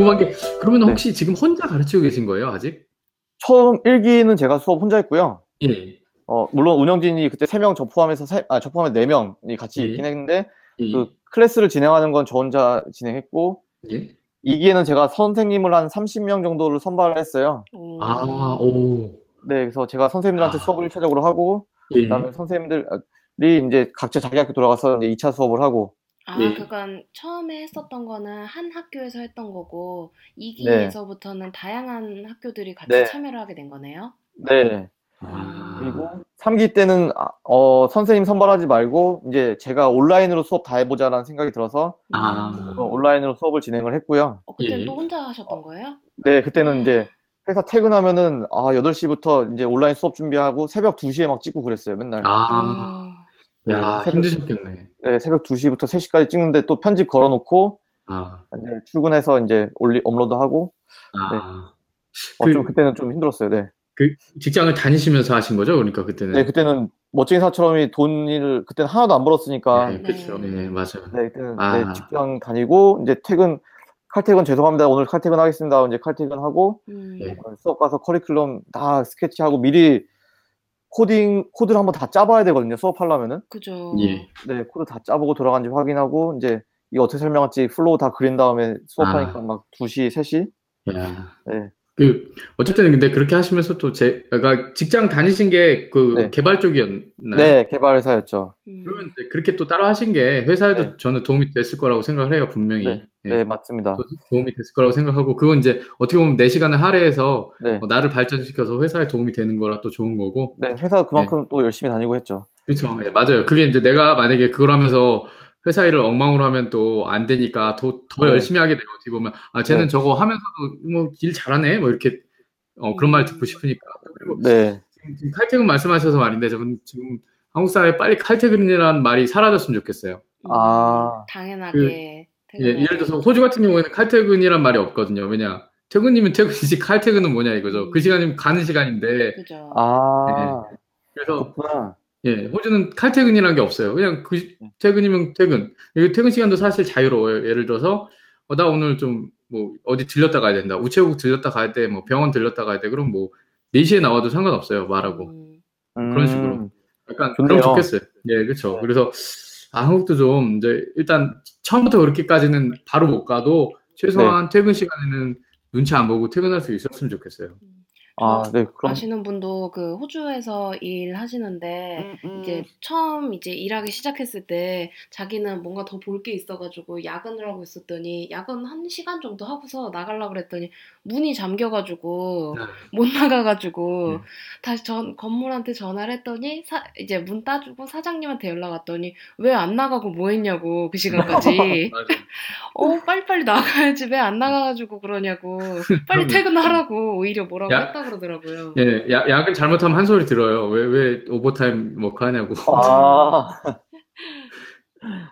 궁금한 게 그러면 네. 혹시 지금 혼자 가르치고 계신 거예요, 아직? 처음 1기는 제가 수업 혼자 했고요. 예. 어, 물론 운영진이 그때 3명 저 포함해서 세, 아, 저 포함해 4명이 같이 예. 있긴 했는데 예. 그 클래스를 진행하는 건 저 혼자 진행했고 예. 2기에는 제가 선생님을 한 30명 정도를 선발을 했어요. 오. 아, 오. 네, 그래서 제가 선생님들한테 아. 수업을 1차적으로 하고 예. 그다음에 선생님들이 이제 각자 자기 학교 돌아가서 이제 2차 수업을 하고 아, 예. 그건 처음에 했었던 거는 한 학교에서 했던 거고 네. 2기에서부터는 다양한 학교들이 같이 네. 참여를 하게 된 거네요. 네. 아. 그리고 3기 때는 아, 어, 선생님 선발하지 말고 이제 제가 온라인으로 수업 다 해보자라는 생각이 들어서 아. 어, 온라인으로 수업을 진행을 했고요. 어, 그때 예. 또 혼자 하셨던 거예요? 네, 그때는 이제 회사 퇴근하면은 아, 8시부터 이제 온라인 수업 준비하고 새벽 2시에 막 찍고 그랬어요, 맨날. 아. 어, 야, 새벽- 힘드셨겠네. 네, 새벽 2시부터 3시까지 찍는데 또 편집 걸어놓고 아. 이제 출근해서 이제 올리 업로드하고 아. 어, 그- 좀 그때는 좀 힘들었어요. 네. 직장을 다니시면서 하신 거죠? 그러니까 그때는. 네, 그때는 멋진 사처럼이 돈을 그때는 하나도 안 벌었으니까 네, 그렇죠. 네. 네, 맞아요. 네, 그때는 아. 네, 직장 다니고 이제 퇴근 칼퇴근 죄송합니다. 오늘 칼퇴근 하겠습니다. 이제 칼퇴근하고 음. 네. 어, 수업 가서 커리큘럼 다 스케치하고 미리 코딩 코드를 한번 다 짜봐야 되거든요. 수업하려면은. 그죠. 예. 네, 코드 다 짜보고 돌아간지 확인하고 이제 이거 어떻게 설명할지 flow 다 그린 다음에 수업하니까 아. 막 2시, 3시. 야. 네. 그 어쨌든 근데 그렇게 하시면서 또 제, 그러니까 직장 다니신 게 그 네. 개발 쪽이었나요? 네, 개발 회사였죠. 음. 그러면 이제 그렇게 또 따로 하신 게 회사에도 네. 저는 도움이 됐을 거라고 생각을 해요, 분명히. 네, 예. 네, 맞습니다. 도- 도움이 됐을 거라고 생각하고 그건 이제 어떻게 보면 내 시간을 할애해서 네. 어, 나를 발전시켜서 회사에 도움이 되는 거라 또 좋은 거고. 네, 회사 그만큼 또 열심히 다니고 했죠. 그렇죠. 예, 맞아요. 그게 이제 내가 만약에 그걸 하면서 회사 일을 엉망으로 하면 또 안 되니까 더, 더 네. 열심히 하게 돼요. 어떻게 보면 아 쟤는 네. 저거 하면서도 뭐 일 잘하네 뭐 이렇게 어, 그런 말 듣고 싶으니까. 그리고 네. 지금, 지금 칼퇴근 말씀하셔서 말인데 저는 지금 한국 사회에 빨리 칼퇴근이라는 말이 사라졌으면 좋겠어요. 음. 아. 당연하게. 그, 예. 예를 들어서 호주 같은 경우에는 칼퇴근이란 말이 없거든요. 왜냐 퇴근이면 퇴근이지 칼퇴근은 뭐냐 이거죠. 그 시간이면 가는 시간인데 그죠. 아, 그래서 그렇구나. 예, 호주는 칼퇴근이라는 게 없어요. 그냥 그 시- 퇴근이면 퇴근. 이 퇴근 시간도 사실 자유로워요. 예를 들어서 어, 나 오늘 좀 뭐 어디 들렸다 가야 된다. 우체국 들렸다 가야 돼. 뭐 병원 들렸다 가야 돼. 그럼 뭐 4시에 나와도 상관없어요. 말하고. 음. 그런 식으로. 음, 약간 좋네요. 그럼 좋겠어요. 예, 그렇죠. 네. 그래서 아, 한국도 좀 이제 일단 처음부터 그렇게까지는 바로 못 가도 최소한 퇴근 시간에는 눈치 안 보고 퇴근할 수 있었으면 좋겠어요. 아, 네, 그럼. 아시는 분도 그 호주에서 일하시는데 음, 이제 처음 이제 일하기 시작했을 때 자기는 뭔가 더 볼 게 있어가지고 야근을 하고 있었더니 야근 한 시간 정도 하고서 나가려고 그랬더니 문이 잠겨가지고 네. 못 나가가지고 네. 다시 전 건물한테 전화를 했더니 사, 이제 문 따주고 사장님한테 연락 왔더니 왜 안 나가고 뭐 했냐고 그 시간까지. 어 빨리빨리 나가야지 왜 안 나가가지고 그러냐고 빨리. 퇴근하라고 오히려 뭐라고 야. 했다 그러더라고요. 예, 야, 야근 잘못하면 한 소리 들어요. 왜, 왜 overtime work 하냐고. 아,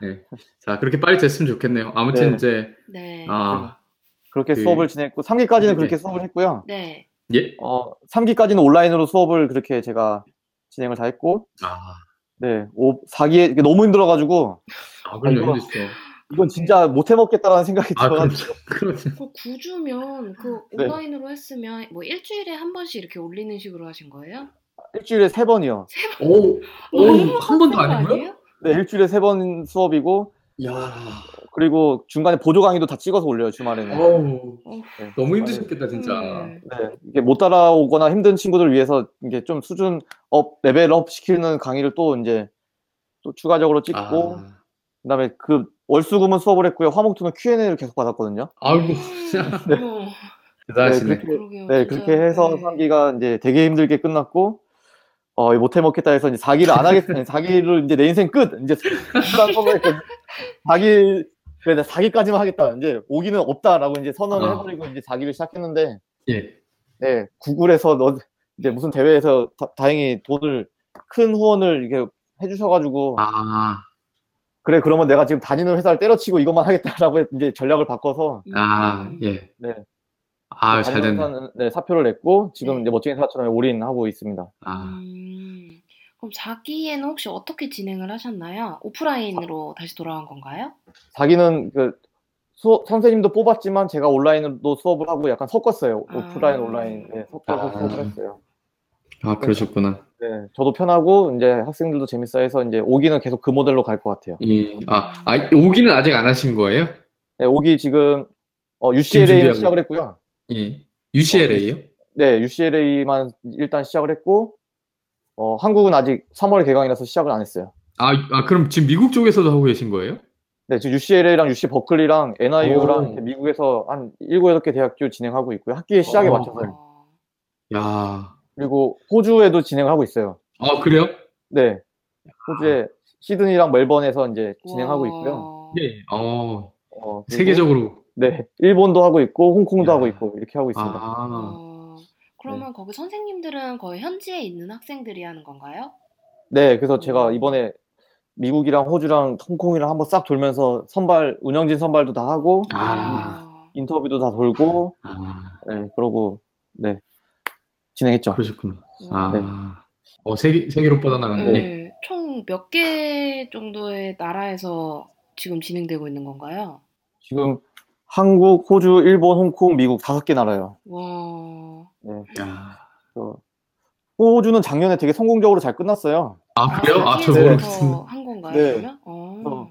예. 자, 그렇게 빨리 됐으면 좋겠네요. 아무튼 네. 이제, 네. 아, 그렇게 그- 수업을 진행했고, 3기까지는 네. 그렇게 수업을 했고요. 네. 예? 어, 3기까지는 온라인으로 수업을 그렇게 제가 진행을 다 했고, 아, 네, 5, 4기에 이게 너무 힘들어가지고, 아, 그럼요. 이거- 힘드시죠. 이건 진짜 못 해먹겠다라는 생각이 아, 들어가지고. 그 구주면 그 네. 온라인으로 했으면 뭐 일주일에 한 번씩 이렇게 올리는 식으로 하신 거예요? 일주일에 세 번이요. 오, 너무 오, 한 번도 빡센 거 아니고요? 네, 일주일에 세번 수업이고, 야, 그리고 중간에 보조 강의도 다 찍어서 올려요, 주말에는. 어우, 어, 네. 너무 힘드셨겠다, 진짜. 네. 네, 이게 못 따라오거나 힘든 친구들 위해서 이게 좀 수준 업, 레벨업 시키는 강의를 또 이제 또 추가적으로 찍고, 아, 그다음에 그 월수금은 수업을 했고요. 화목토는 Q&A를 계속 받았거든요. 아이고, 진짜 어머, 대단하시네. 그렇게- 그러게요. 네. 그렇게 해서 네. 3기가 이제 되게 힘들게 끝났고, 어, 못 해 먹겠다 해서 이제 4기를 안 하겠다. 4기를 이제 내 인생 끝! 이제. 4기, 그래, 4기까지만 하겠다. 이제 5기는 없다라고 이제 선언을 아. 해버리고 이제 4기를 시작했는데, 예. 네, 구글에서 너, 이제 무슨 대회에서 다, 행히 돈을, 큰 후원을 이렇게 해주셔가지고, 아, 그래, 그러면 내가 지금 다니는 회사를 때려치고 이것만 하겠다라고 이제 전략을 바꿔서, 아, 음. 예. 네. 아, 잘 됐네. 회사는, 네, 사표를 냈고, 지금 네. 이제 멋진 회사처럼 올인하고 있습니다. 아, 음, 그럼 4기에는 혹시 어떻게 진행을 하셨나요? 오프라인으로 다시 돌아간 건가요? 자기는 그 수업, 선생님도 뽑았지만 제가 온라인으로 수업을 하고 약간 섞었어요. 아. 오프라인, 온라인 네, 섞어서 아. 수업을 했어요. 아, 그러셨구나. 네, 저도 편하고 이제 학생들도 재밌어 해서 이제 오기는 계속 그 모델로 갈 것 같아요. 예. 아, 아, 오기는 아직 안 하신 거예요? 네, 오기 지금 어, 지금 UCLA 준비하고 시작을 했고요. 예. UCLA요? 네, UCLA만 일단 시작을 했고 어, 한국은 아직 3월 개강이라서 시작을 안 했어요. 아, 아, 그럼 지금 미국 쪽에서도 하고 계신 거예요? 네, 지금 UCLA랑 UC 버클리랑 NIU랑 오. 미국에서 한 7, 8개 대학교 진행하고 있고요. 학기의 시작에 어. 맞춰서요. 어. 야. 그리고 호주에도 진행하고 있어요. 아, 그래요? 네. 호주에 시드니랑 멜번에서 이제 진행하고 있고요. 와. 네. 어, 어, 그리고 세계적으로. 네. 일본도 하고 있고 홍콩도 야. 하고 있고 이렇게 하고 있습니다. 아, 어, 그러면 거기 선생님들은 거의 현지에 있는 학생들이 하는 건가요? 네. 그래서 제가 음. 이번에 미국이랑 호주랑 홍콩이랑 한번 싹 돌면서 선발 운영진 선발도 다 하고 아, 인터뷰도 다 돌고 아, 네. 그러고 네. 진행했죠. 그러셨구나. 와. 아, 네. 어, 세계, 세계로 뻗어나가는 게. 네. 총몇 개 정도의 나라에서 지금 진행되고 있는 건가요? 지금 한국, 호주, 일본, 홍콩, 미국 다섯 개 나라요. 와. 야. 어, 호주는 작년에 되게 성공적으로 잘 끝났어요. 아, 그래요? 아, 저 네. 모르겠어요. 한 건가요? 네. 그러면? 어.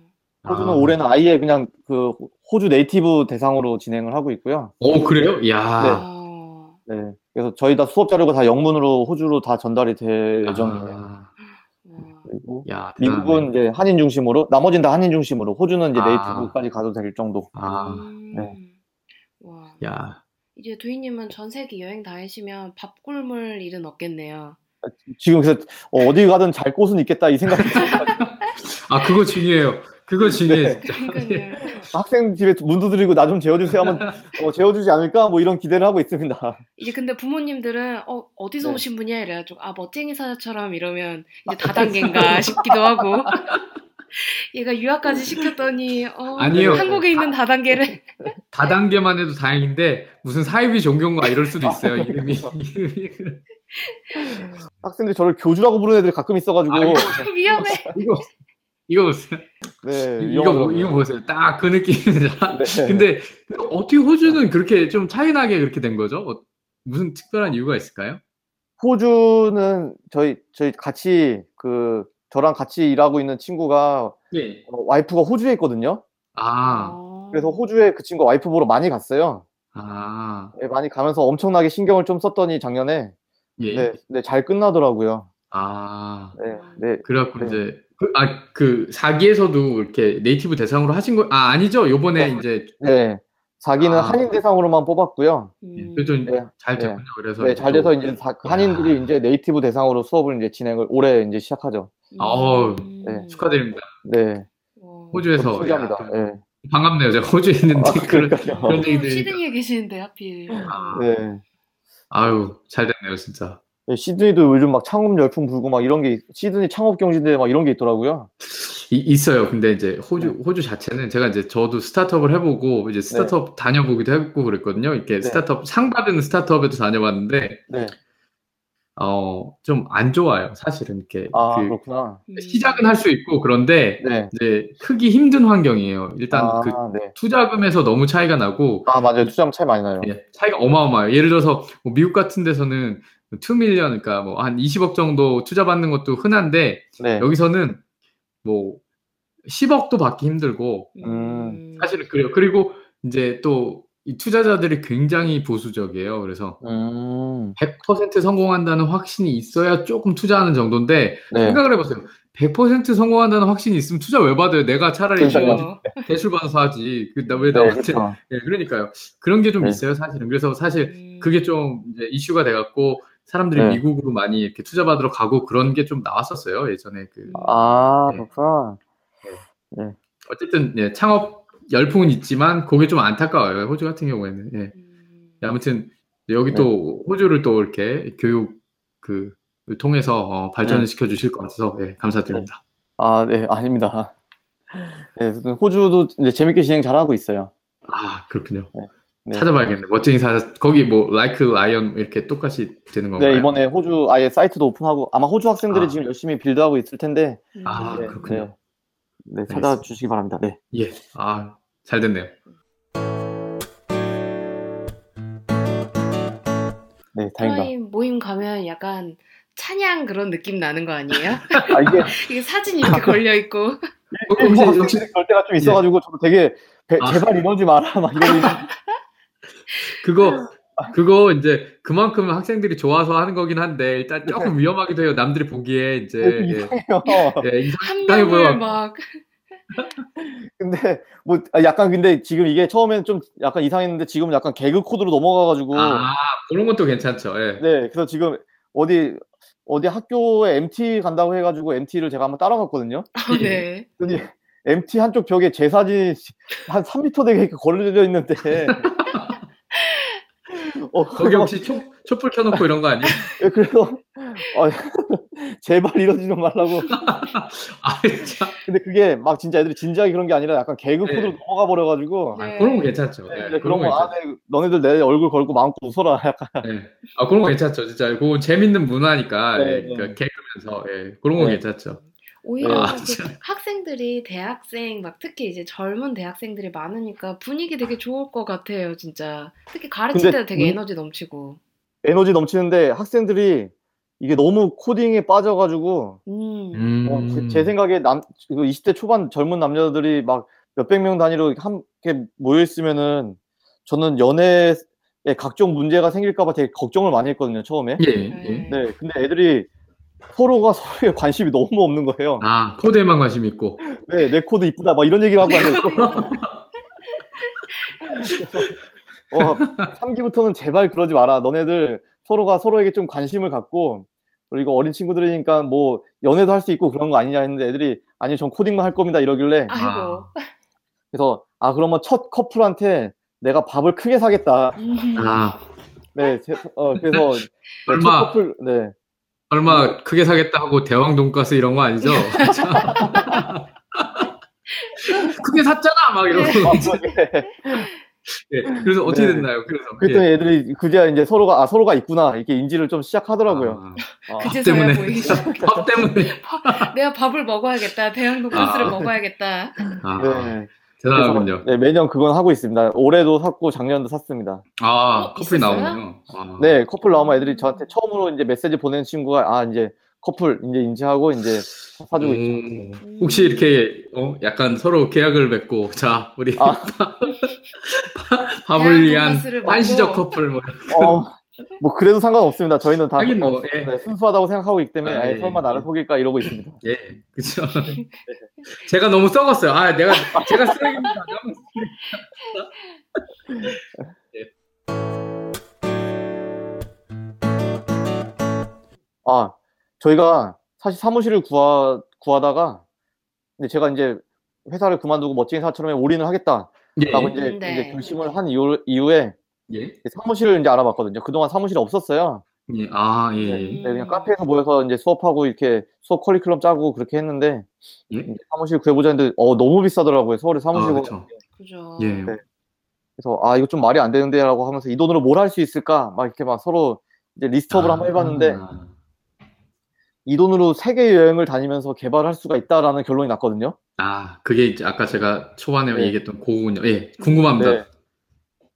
호주는 아. 올해는 아예 그냥 그 호주 네이티브 대상으로 진행을 하고 있고요. 어, 그래요? 야. 아. 네. 그래서 저희 다 수업 자료가 다 영문으로 호주로 다 전달이 될 예정이에요. 아, 와. 그리고 야. 미국은 이제 한인 중심으로, 나머지는 다 한인 중심으로, 호주는 이제 아. 네이티브까지 가도 될 정도. 아, 음. 네. 와. 야. 이제 도희님은 전 세계 여행 다니시면 밥 굶을 일은 없겠네요. 지금 그래서 어, 디 가든 잘 곳은 있겠다 이 생각이 들어요. 아, 그거 중요해요. 그거 중요해요. 네. 진짜. 그러니까요. 학생 집에 문 두드리고 나 좀 재워주세요 하면 어, 재워주지 않을까? 뭐 이런 기대를 하고 있습니다. 이제 근데 부모님들은 어 어디서 네. 오신 분이야 이래가지고 아 멋쟁이 사자처럼 이러면 이제 다단계인가 싶기도 하고 얘가 유학까지 시켰더니 어 아니요. 한국에 있는 다단계를 다단계만 해도 다행인데 무슨 사이비 종교인가 이럴 수도 있어요. 이름이. 이름이. 학생들이 저를 교주라고 부르는 애들이 가끔 있어가지고 아이고. 위험해. 이거 이거 보세요. 네, 이거 뭐-. 이거 보세요. 딱 그 느낌이다. 네. 근데 어떻게 호주는 그렇게 좀 차이나게 그렇게 된 거죠? 어, 무슨 특별한 이유가 있을까요? 호주는 저희 저희 같이 그 저랑 같이 일하고 있는 친구가 네. 어, 와이프가 호주에 있거든요. 아, 어. 그래서 호주에 그 친구 와이프 보러 많이 갔어요. 아, 네, 많이 가면서 엄청나게 신경을 좀 썼더니 작년에 예. 네, 네, 잘 끝나더라고요. 아, 네, 네. 그래 갖고 네. 이제 그, 아, 그 사기에서도 이렇게 네이티브 대상으로 하신 거, 아, 아니죠? 요번에 이제 네. 자기는 아. 한인 대상으로만 뽑았고요. 음. 그래도 네. 잘 네. 됐군요. 그래서 네, 이제 잘 또- 돼서 다- 그 한인들이 야. 이제 네이티브 대상으로 수업을 이제 진행을 올해 이제 시작하죠. 어우, 음. 네, 축하드립니다. 네. 와. 호주에서 신기합니다. 야, 네. 반갑네요. 제가 호주에 있는데 아, 그런 그러니까요. 그런 또 얘기들이 시드니에 계시는데 하필. 아. 네. 아유 잘 됐네요 진짜. 네, 시드니도 요즘 막 창업 열풍 불고 막 이런 게 있- 시드니 창업 경진대 막 이런 게 있더라고요. 이- 있어요. 근데 이제 호주 네. 호주 자체는 제가 이제 저도 스타트업을 해보고 이제 스타트업 다녀보기도 했고 그랬거든요. 이렇게 네. 스타트업 상 받은 스타트업에도 다녀봤는데 네. 어 좀 안 좋아요. 사실은 이렇게 아, 그 그렇구나. 음. 시작은 할 수 있고 그런데 네. 이제 크기 힘든 환경이에요. 일단 아, 그 네. 투자금에서 너무 차이가 나고 아, 맞아요. 투자금 차이 많이 나요. 예, 차이가 어마어마해요. 예를 들어서 뭐 미국 같은 데서는 2밀리언 그러니까 뭐 한 20억 정도 투자 받는 것도 흔한데 네. 여기서는 뭐 10억도 받기 힘들고 음. 사실은 그래요. 그리고 이제 또 이 투자자들이 굉장히 보수적이에요. 그래서 음. 100% 성공한다는 확신이 있어야 조금 투자하는 정도인데 네. 생각을 해보세요. 100% 성공한다는 확신이 있으면 투자 왜 받아요? 내가 차라리. 뭐 대출 받아서 하지. 그, 나왜 네, 나한테? 그렇죠. 예, 그러니까요. 그런 게좀 네. 있어요, 사실은. 그래서 사실 음. 그게 좀 이제 이슈가 돼갖고 사람들이 네. 미국으로 많이 이렇게 투자 받으러 가고 그런 게 좀 나왔었어요, 예전에. 그 아, 네. 그렇구나. 어쨌든 예, 창업 열풍은 있지만 그게 좀 안타까워요, 호주 같은 경우에는. 예. 음. 아무튼 여기 또 호주를 또 이렇게 교육 그 통해서 어, 발전을 네. 시켜 주실 것 같아서 예, 감사드립니다. 아, 네, 아닙니다. 네, 호주도 이제 재밌게 진행 잘하고 있어요. 아 그렇군요. 네. 찾아봐야겠네. 멋쟁이 사자 거기 뭐 라이크 라이언 이렇게 똑같이 되는 건가요? 네, 이번에 호주 아예 사이트도 오픈하고 아마 호주 학생들이 아. 지금 열심히 빌드하고 있을 텐데 음. 아, 네, 그렇군요. 네, 네, 찾아주시기 바랍니다. 네. 예, 아 잘 됐네요. 네, 다행이다. 모임 가면 약간 찬양 그런 느낌 나는 거 아니에요? 아, 이게... 이게 사진 이렇게 걸려 있고. 어, 어, 혹시 역시 예. 걸 때가 좀 있어가지고 예. 저도 되게 배, 아. 제발 아. 이러지 마라 막 이런. 그거 그거 이제 그만큼 학생들이 좋아서 하는 거긴 한데 일단 네. 조금 위험하기도 해요. 남들이 보기에 이제 어, 예, 예, 이상해 보여. 막 근데 뭐 아, 약간 근데 지금 이게 처음에는 좀 약간 이상했는데 지금 은 약간 개그 코드로 넘어가가지고 아 그런 것도 괜찮죠. 예. 네 그래서 지금 어디 어디 학교에 MT 간다고 해가지고 MT를 제가 한번 따라갔거든요. 아, 네. 근데 MT 한쪽 벽에 제 사진이 한 3m 되게 이렇게 걸려져 있는데 어, 거기 혹시 촛, 촛불 켜놓고 이런 거 아니에요? 예, 그래서 어, 제발 이러지 좀 말라고. 아 진짜. 근데 그게 막 진짜 애들이 진지하게 그런 게 아니라 약간 개그 네. 코드로 넘어가 버려가지고 네. 아, 그런 거 괜찮죠. 예, 근데 그런 그런 거 거 아, 괜찮죠. 네, 너네들 내 얼굴 걸고 마음껏 웃어라 약간 예. 아 그런 거 괜찮죠. 진짜 그거 재밌는 문화니까 네, 예, 네. 그 개그면서 예, 그런 거 네. 괜찮죠. 오히려 아, 그. 학생들이 대학생 막 특히 이제 젊은 대학생들이 많으니까 분위기 되게 좋을 것 같아요, 진짜. 특히 가르칠 근데 때 되게 분- 에너지 넘치고. 에너지 넘치는데 학생들이 이게 너무 코딩에 빠져가지고 음. 음. 어, 제, 제 생각에 남, 그 20대 초반 젊은 남자들이 막 몇백 명 단위로 함께 모여 있으면은 저는 연애에 각종 문제가 생길까봐 되게 걱정을 많이 했거든요, 처음에. 예, 예. 네, 근데 애들이 서로가 서로에 관심이 너무 없는 거예요. 아 코드에만 관심 있고. 네, 내 코드 이쁘다, 막 이런 얘기를 하고 앉아있고. 어, 3기부터는 제발 그러지 마라. 너네들 서로가 서로에게 좀 관심을 갖고, 그리고 어린 친구들이니까 뭐 연애도 할 수 있고 그런 거 아니냐 했는데 애들이 아니 전 코딩만 할 겁니다 이러길래 아이고. 그래서 아 그러면 첫 커플한테 내가 밥을 크게 사겠다. 음. 아 네, 제- 어, 그래서 네, 첫 얼마? 커플 네. 얼마 크게 사겠다 하고 대왕 돈가스 이런 거 아니죠? 크게 샀잖아 막 이러고. 아, 그러게. 예, 그래서 어떻게 네. 됐나요? 그래서 그랬더니 예. 애들이 그제야 이제 서로가 아 서로가 있구나 이렇게 인지를 좀 시작하더라고요. 아, 아, 그제서야 때문에. 보이기 밥 때문에. 내가 밥을 먹어야겠다. 대형 돈가스를 아. 먹어야겠다. 아, 네. 대단하군요. 네, 매년 그건 하고 있습니다. 올해도 샀고 작년도 샀습니다. 아, 어, 커플이 있었어요? 나오네요. 아. 네, 커플 나오면 애들이 저한테 처음으로 이제 메시지 보낸 친구가 아 이제 커플 이제 인지하고 이제 사주고 있죠. 음, 혹시 이렇게 어, 약간 서로 계약을 맺고 자 우리 아. 밥을 위한. 한시적 커플 뭐 어, 뭐 그래도 상관없습니다. 저희는 다 하긴 뭐, 예. 네, 순수하다고 생각하고 있기 때문에 아, 아예 예, 설마 예. 나를 속일까 이러고 있습니다. 예, 그죠. 제가 너무 썩었어요. 아, 내가 제가 쓰레기입니다. 너무 아, 저희가 사실 사무실을 구하, 구하다가, 근데 제가 이제 회사를 그만두고 멋진 사처럼 올인을 하겠다라고 예, 이제, 네. 이제 결심을 한 이후, 이후에 예, 사무실을 이제 알아봤거든요. 그동안 사무실이 없었어요. 예, 아, 예, 네, 예. 그냥 카페에서 모여서 이제 수업하고 이렇게 수업 커리큘럼 짜고 그렇게 했는데, 예? 이제 사무실 구해보자 했는데, 어, 너무 비싸더라고요. 서울에 아, 사무실 구하는 그렇죠. 그죠. 예, 네. 그래서 아 이거 좀 말이 안 되는데라고 하면서 이 돈으로 뭘 할 수 있을까 막 이렇게 막 서로 이제 리스트업을 한번 해봤는데 아, 이 돈으로 세계 여행을 다니면서 개발할 수가 있다라는 결론이 났거든요. 아, 그게 이제 아까 제가 초반에 네. 얘기했던 그거군요. 예, 궁금합니다. 네.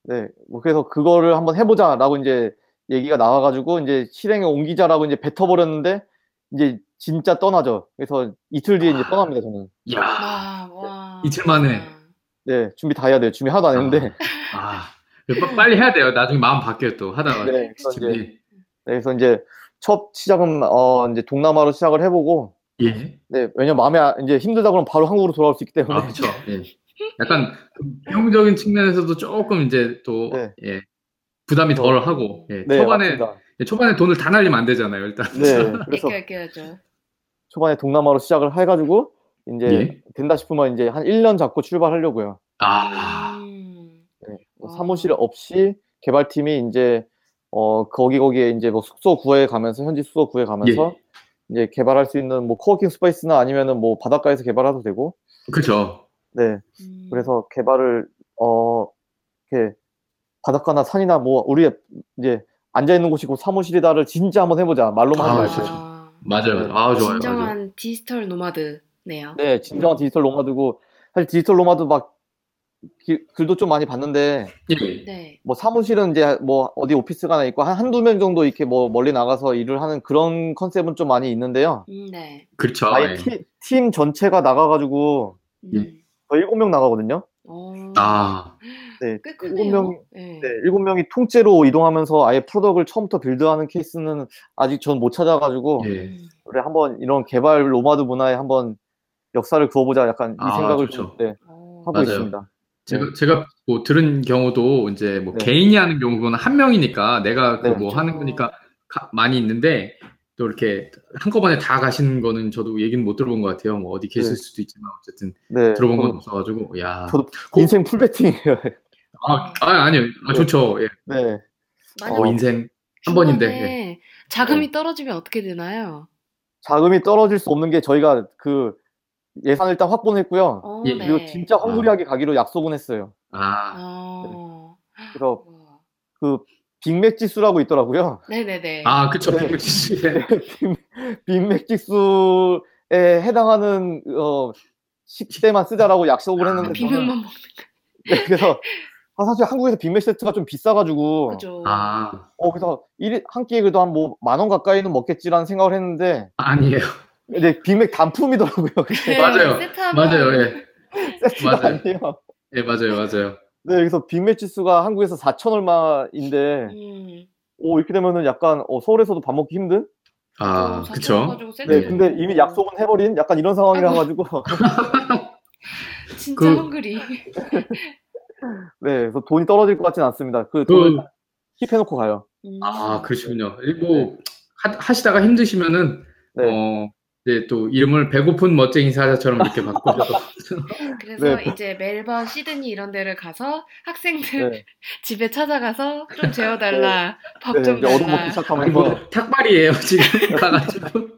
네. 뭐 그래서 그거를 한번 해보자라고 이제 얘기가 나와가지고 이제 실행에 옮기자라고 이제 뱉어버렸는데 이제 진짜 떠나죠. 그래서 이틀 뒤에 이제 떠납니다 저는. 야, 와, 와. 이틀 만에. 네. 준비 다 해야 돼요. 준비 하나도 안 했는데. 아, 빠- 빨리 해야 돼요. 나중에 마음 바뀌어요 또 하다가. 네, 그래서 지금, 이제- 네, 그래서 이제 첫 시작은 어 이제 동남아로 시작을 해보고 예. 네 왜냐면 마음에 안- 이제 힘들다 그러면 바로 한국으로 돌아올 수 있기 때문에 아, 그렇죠. 예. 약간 그 비용적인 측면에서도 조금 이제 또 네. 예. 부담이 덜 하고 예. 네 초반에 맞습니다. 예, 초반에 돈을 다 날리면 안 되잖아요. 일단. 네 그래서. 초반에 동남아로 시작을 해가지고 이제 예. 된다 싶으면 이제 한 1년 잡고 출발하려고요. 아, 음. 네, 뭐 와. 사무실 없이 개발팀이 이제 어 거기 거기에 이제 뭐 숙소 구해 가면서 현지 숙소 구해 가면서 예. 이제 개발할 수 있는 뭐 co-working space나 아니면은 뭐 바닷가에서 개발해도 되고 그렇죠. 네 음. 그래서 개발을 어 이렇게 바닷가나 산이나 뭐 우리 이제 앉아 있는 곳이고 사무실이다를 진짜 한번 해보자 말로만 아, 하지 말고 아, 맞아요. 네. 아, 좋아요. 맞아요. 진정한 디지털 노마드네요. 네 진정한 디지털 노마드고 사실 디지털 노마드 막 기- 글도 좀 많이 봤는데 예. 네. 뭐 사무실은 이제 뭐 어디 오피스가 하나 있고 한 한두 명 정도 이렇게 뭐 멀리 나가서 일을 하는 그런 컨셉은 좀 많이 있는데요. 음, 네. 그렇죠. 아예 예. 티- 팀 전체가 나가가지고 음. 예. 저 일곱 명 나가거든요. 어, 아, 네, 꽤 일곱. 명, 네. 네, 일곱 명이 통째로 이동하면서 아예 product을 처음부터 build하는 케이스는 아직 전 못 찾아가지고 예. 음. 그래 한번 이런 개발 로마드 문화에 한번 역사를 그어보자 약간 이 아, 생각을 좋죠. 좀 네, 어, 하고 맞아요. 있습니다. 제가 제가 뭐 들은 경우도 이제 뭐 네. 개인이 하는 경우는 한 명이니까 내가 그 네. 뭐 그렇죠. 하는 거니까 가- 많이 있는데 또 이렇게 한꺼번에 다 가시는 거는 저도 얘기는 못 들어본 것 같아요. 뭐 어디 계실 네. 수도 있지만 어쨌든 네, 들어본 건 저도, 없어가지고 야. 저도 고- 인생 풀배팅이에요. 아, 아 아니요. 아, 좋죠. 예. 네, 뭐 인생 한 번인데. 예. 자금이 떨어지면 어떻게 되나요? 자금이 떨어질 수 없는 게 저희가 그 예산을 일단 확보는 했고요. 어, 예, 그리고 네. 진짜 헝그리하게 가기로 약속은 했어요. 아, 어. 그래서 우와. 그 빅맥 지수라고 있더라고요. 네네네. 아, 그쵸. 네. 예. 빅맥 지수에 해당하는 어 10대만 쓰자라고 약속을 했는데 아, 저는 비빔만 먹는 네, 그래서 아, 사실 한국에서 빅맥 세트가 좀 비싸 가지고 거죠. 아, 어 그래서 일, 한 끼에 그래도 한 뭐 만 원 가까이는 먹겠지라는 생각을 했는데 아니에요. 근데 빅맥 단품이더라고요. 네, 맞아요. 맞아요. 예. 세트가 맞아요. 아니에요. 예, 맞아요. 맞아요. 네, 그래서 빅맥 지수가 한국에서 4천 얼마인데 음. 오 이렇게 되면은 약간 어, 서울에서도 밥 먹기 힘든? 아, 어, 그쵸. 네, 네. 근데 이미 약속은 해버린 약간 이런 상황이라 가지고 진짜 그- 헝그리. 네, 그래서 돈이 떨어질 것 같지는 않습니다. 그 그, 돈을 킵해놓고 가요. 음. 아, 그러시군요. 뭐, 하, 하시다가 힘드시면은, 네. 어, 이제 또 이름을 배고픈 멋쟁이 사자처럼 이렇게 바꾸셔서. 그래서 네. 이제 멜번, 시드니 이런 데를 가서 학생들 네, 집에 찾아가서 좀 재워달라, 밥 네, 좀 이제 얻어먹기 달라, 시작하면서 뭐, 탁발이에요, 지금. 가가지고.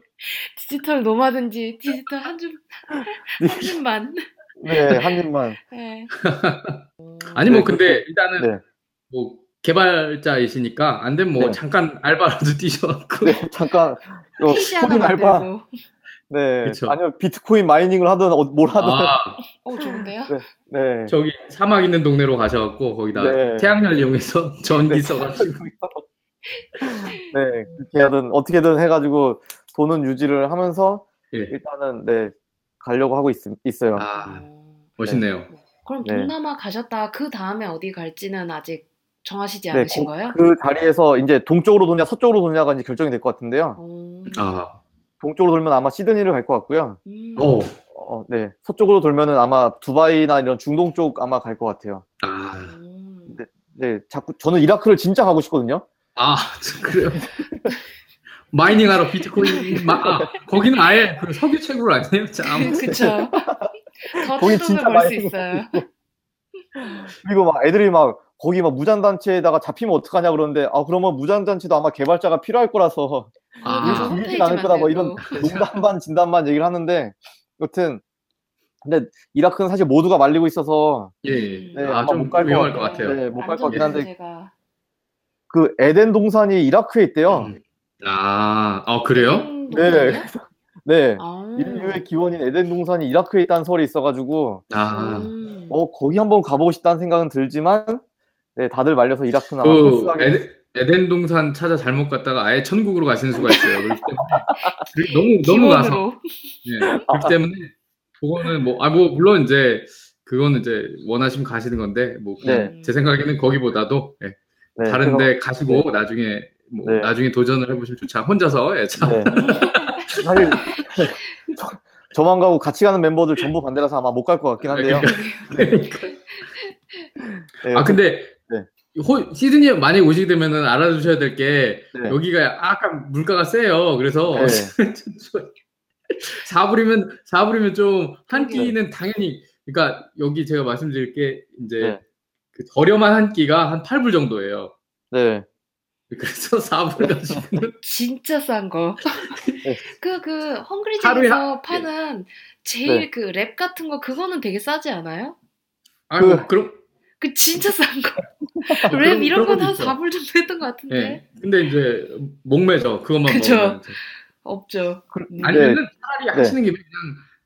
디지털 노마든지 디지털 한 줌, 한 줌만. 네, 한 입만. 네. 아니, 뭐, 네, 근데 일단은, 네, 뭐, 개발자이시니까, 안 되면 뭐, 네. 잠깐 알바라도 뛰셔갖고. 네, 잠깐 어, 하나 코인 알바, 만들고. 네, 그쵸. 아니면 비트코인 마이닝을 하든 어, 뭘 하든, 아, 어, 좋은데요? 네, 저기 사막 있는 동네로 가셔갖고, 거기다 네. 태양열 이용해서 전기 네. 써가지고. 네, 그렇게 하든 어떻게든 해가지고 돈은 유지를 하면서 예. 일단은 네 가려고 하고 있, 있어요. 아, 어. 멋있네요. 그럼 네. 동남아 가셨다 그 다음에 어디 갈지는 아직 정하시지 네, 않으신 그- 거예요? 그 자리에서 이제 동쪽으로 도냐 서쪽으로 도냐가 이제 결정이 될 것 같은데요. 어. 아, 동쪽으로 돌면 아마 시드니를 갈 것 같고요. 음. 오, 어, 네, 서쪽으로 돌면은 아마 두바이나 이런 중동 쪽 아마 갈 것 같아요. 아, 음. 네, 자꾸 저는 이라크를 진짜 가고 싶거든요. 아, 그래요. 마이닝하러 비트코인, 마, 아, 거기는 아예 그 석유 채굴 아니에요? 자, 아무- 그쵸. 더 거기 진짜 볼 많이 수 있어요. 그리고 막 애들이 막 거기 막 무장단체에다가 잡히면 어떡하냐 그러는데 아 그러면 무장단체도 아마 개발자가 필요할 거라서 아, 죽이진 않을 거다 뭐 이런 만들고. 농담 반 진담 반 얘기를 하는데 여튼 근데 이라크는 사실 모두가 말리고 있어서 예, 네, 아, 아마 좀못갈것 위험할 같아요. 것 같아요. 네, 못갈 것 같긴 한데 문제가. 그 에덴 동산이 이라크에 있대요. 음. 아, 어, 그래요? 음, 네. 네. 아. 인류의 기원인 에덴 동산이 이라크에 있다는 설이 있어가지고 아, 음. 어 거기 한번 가보고 싶다는 생각은 들지만 네 다들 말려서 이라크는 아마 그, 에덴, 에덴 동산 찾아 잘못 갔다가 아예 천국으로 가시는 수가 있어요. 그렇기 때문에, 너무, 너무 가서. 기본으로. 예, 그렇기 때문에, 그거는 뭐, 아, 뭐, 물론 이제, 그거는 이제 원하시면 가시는 건데, 뭐, 네. 제 생각에는 거기보다도, 예, 네, 다른 그래서- 데 가시고, 나중에, 뭐, 네. 나중에 도전을 해보시면 좋죠. 혼자서, 예, 참. 네. 사실 저, 저만 가고 같이 가는 멤버들 전부 반대라서 아마 못 갈 것 같긴 한데요. 그러니까. 네, 아, 근데, 네. 호, 시드니에 만약에 오시게 되면은 알아두셔야 될 게, 네. 여기가 약간 물가가 세요. 그래서, 네. 4불이면, 4불이면 좀, 한. 끼는 당연히, 그러니까, 여기 제가 말씀드릴 게, 이제, 네. 그 저렴한 한 끼가 한 8불 정도예요. 네. 그래서 4불 가지고는, 진짜 싼 거. 네. 그, 그, 헝그리집에서 한- 파는 제일 네. 그랩 같은 거, 그거는 되게 싸지 않아요? 아, 그- 뭐, 그럼, 그 진짜 싼 거. 뭐랩 이런 건 것도 한 있죠. 4불 정도 했던 것 같은데. 예. 근데 이제, 목매죠. 그것만 그쵸. 먹으면. 이제. 없죠. 음. 아니면은 네. 차라리 네. 하시는 게 그냥,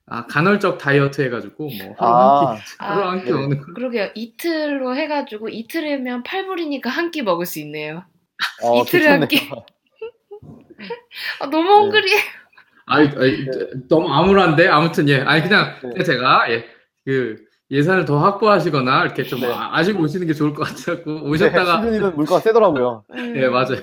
아, 간헐적 다이어트 해가지고 뭐 하루 아. 한 끼, 하루 아, 한끼 네. 먹는 거. 그러게요. 이틀로 해가지고 이틀이면 8불이니까 한 끼 먹을 수 있네요. 어, 이틀에. 한 끼. 아, 너무 네. 헝그리. 아이, 아이, 너무 암울한데 아무튼 예, 아니 그냥 네. 제가 예, 그 예산을 더 확보하시거나 이렇게 좀 네. 아- 아시고 오시는 게 좋을 것 같아고 네, 오셨다가 시드니는 물가가 세더라고요. 음. 예 맞아요.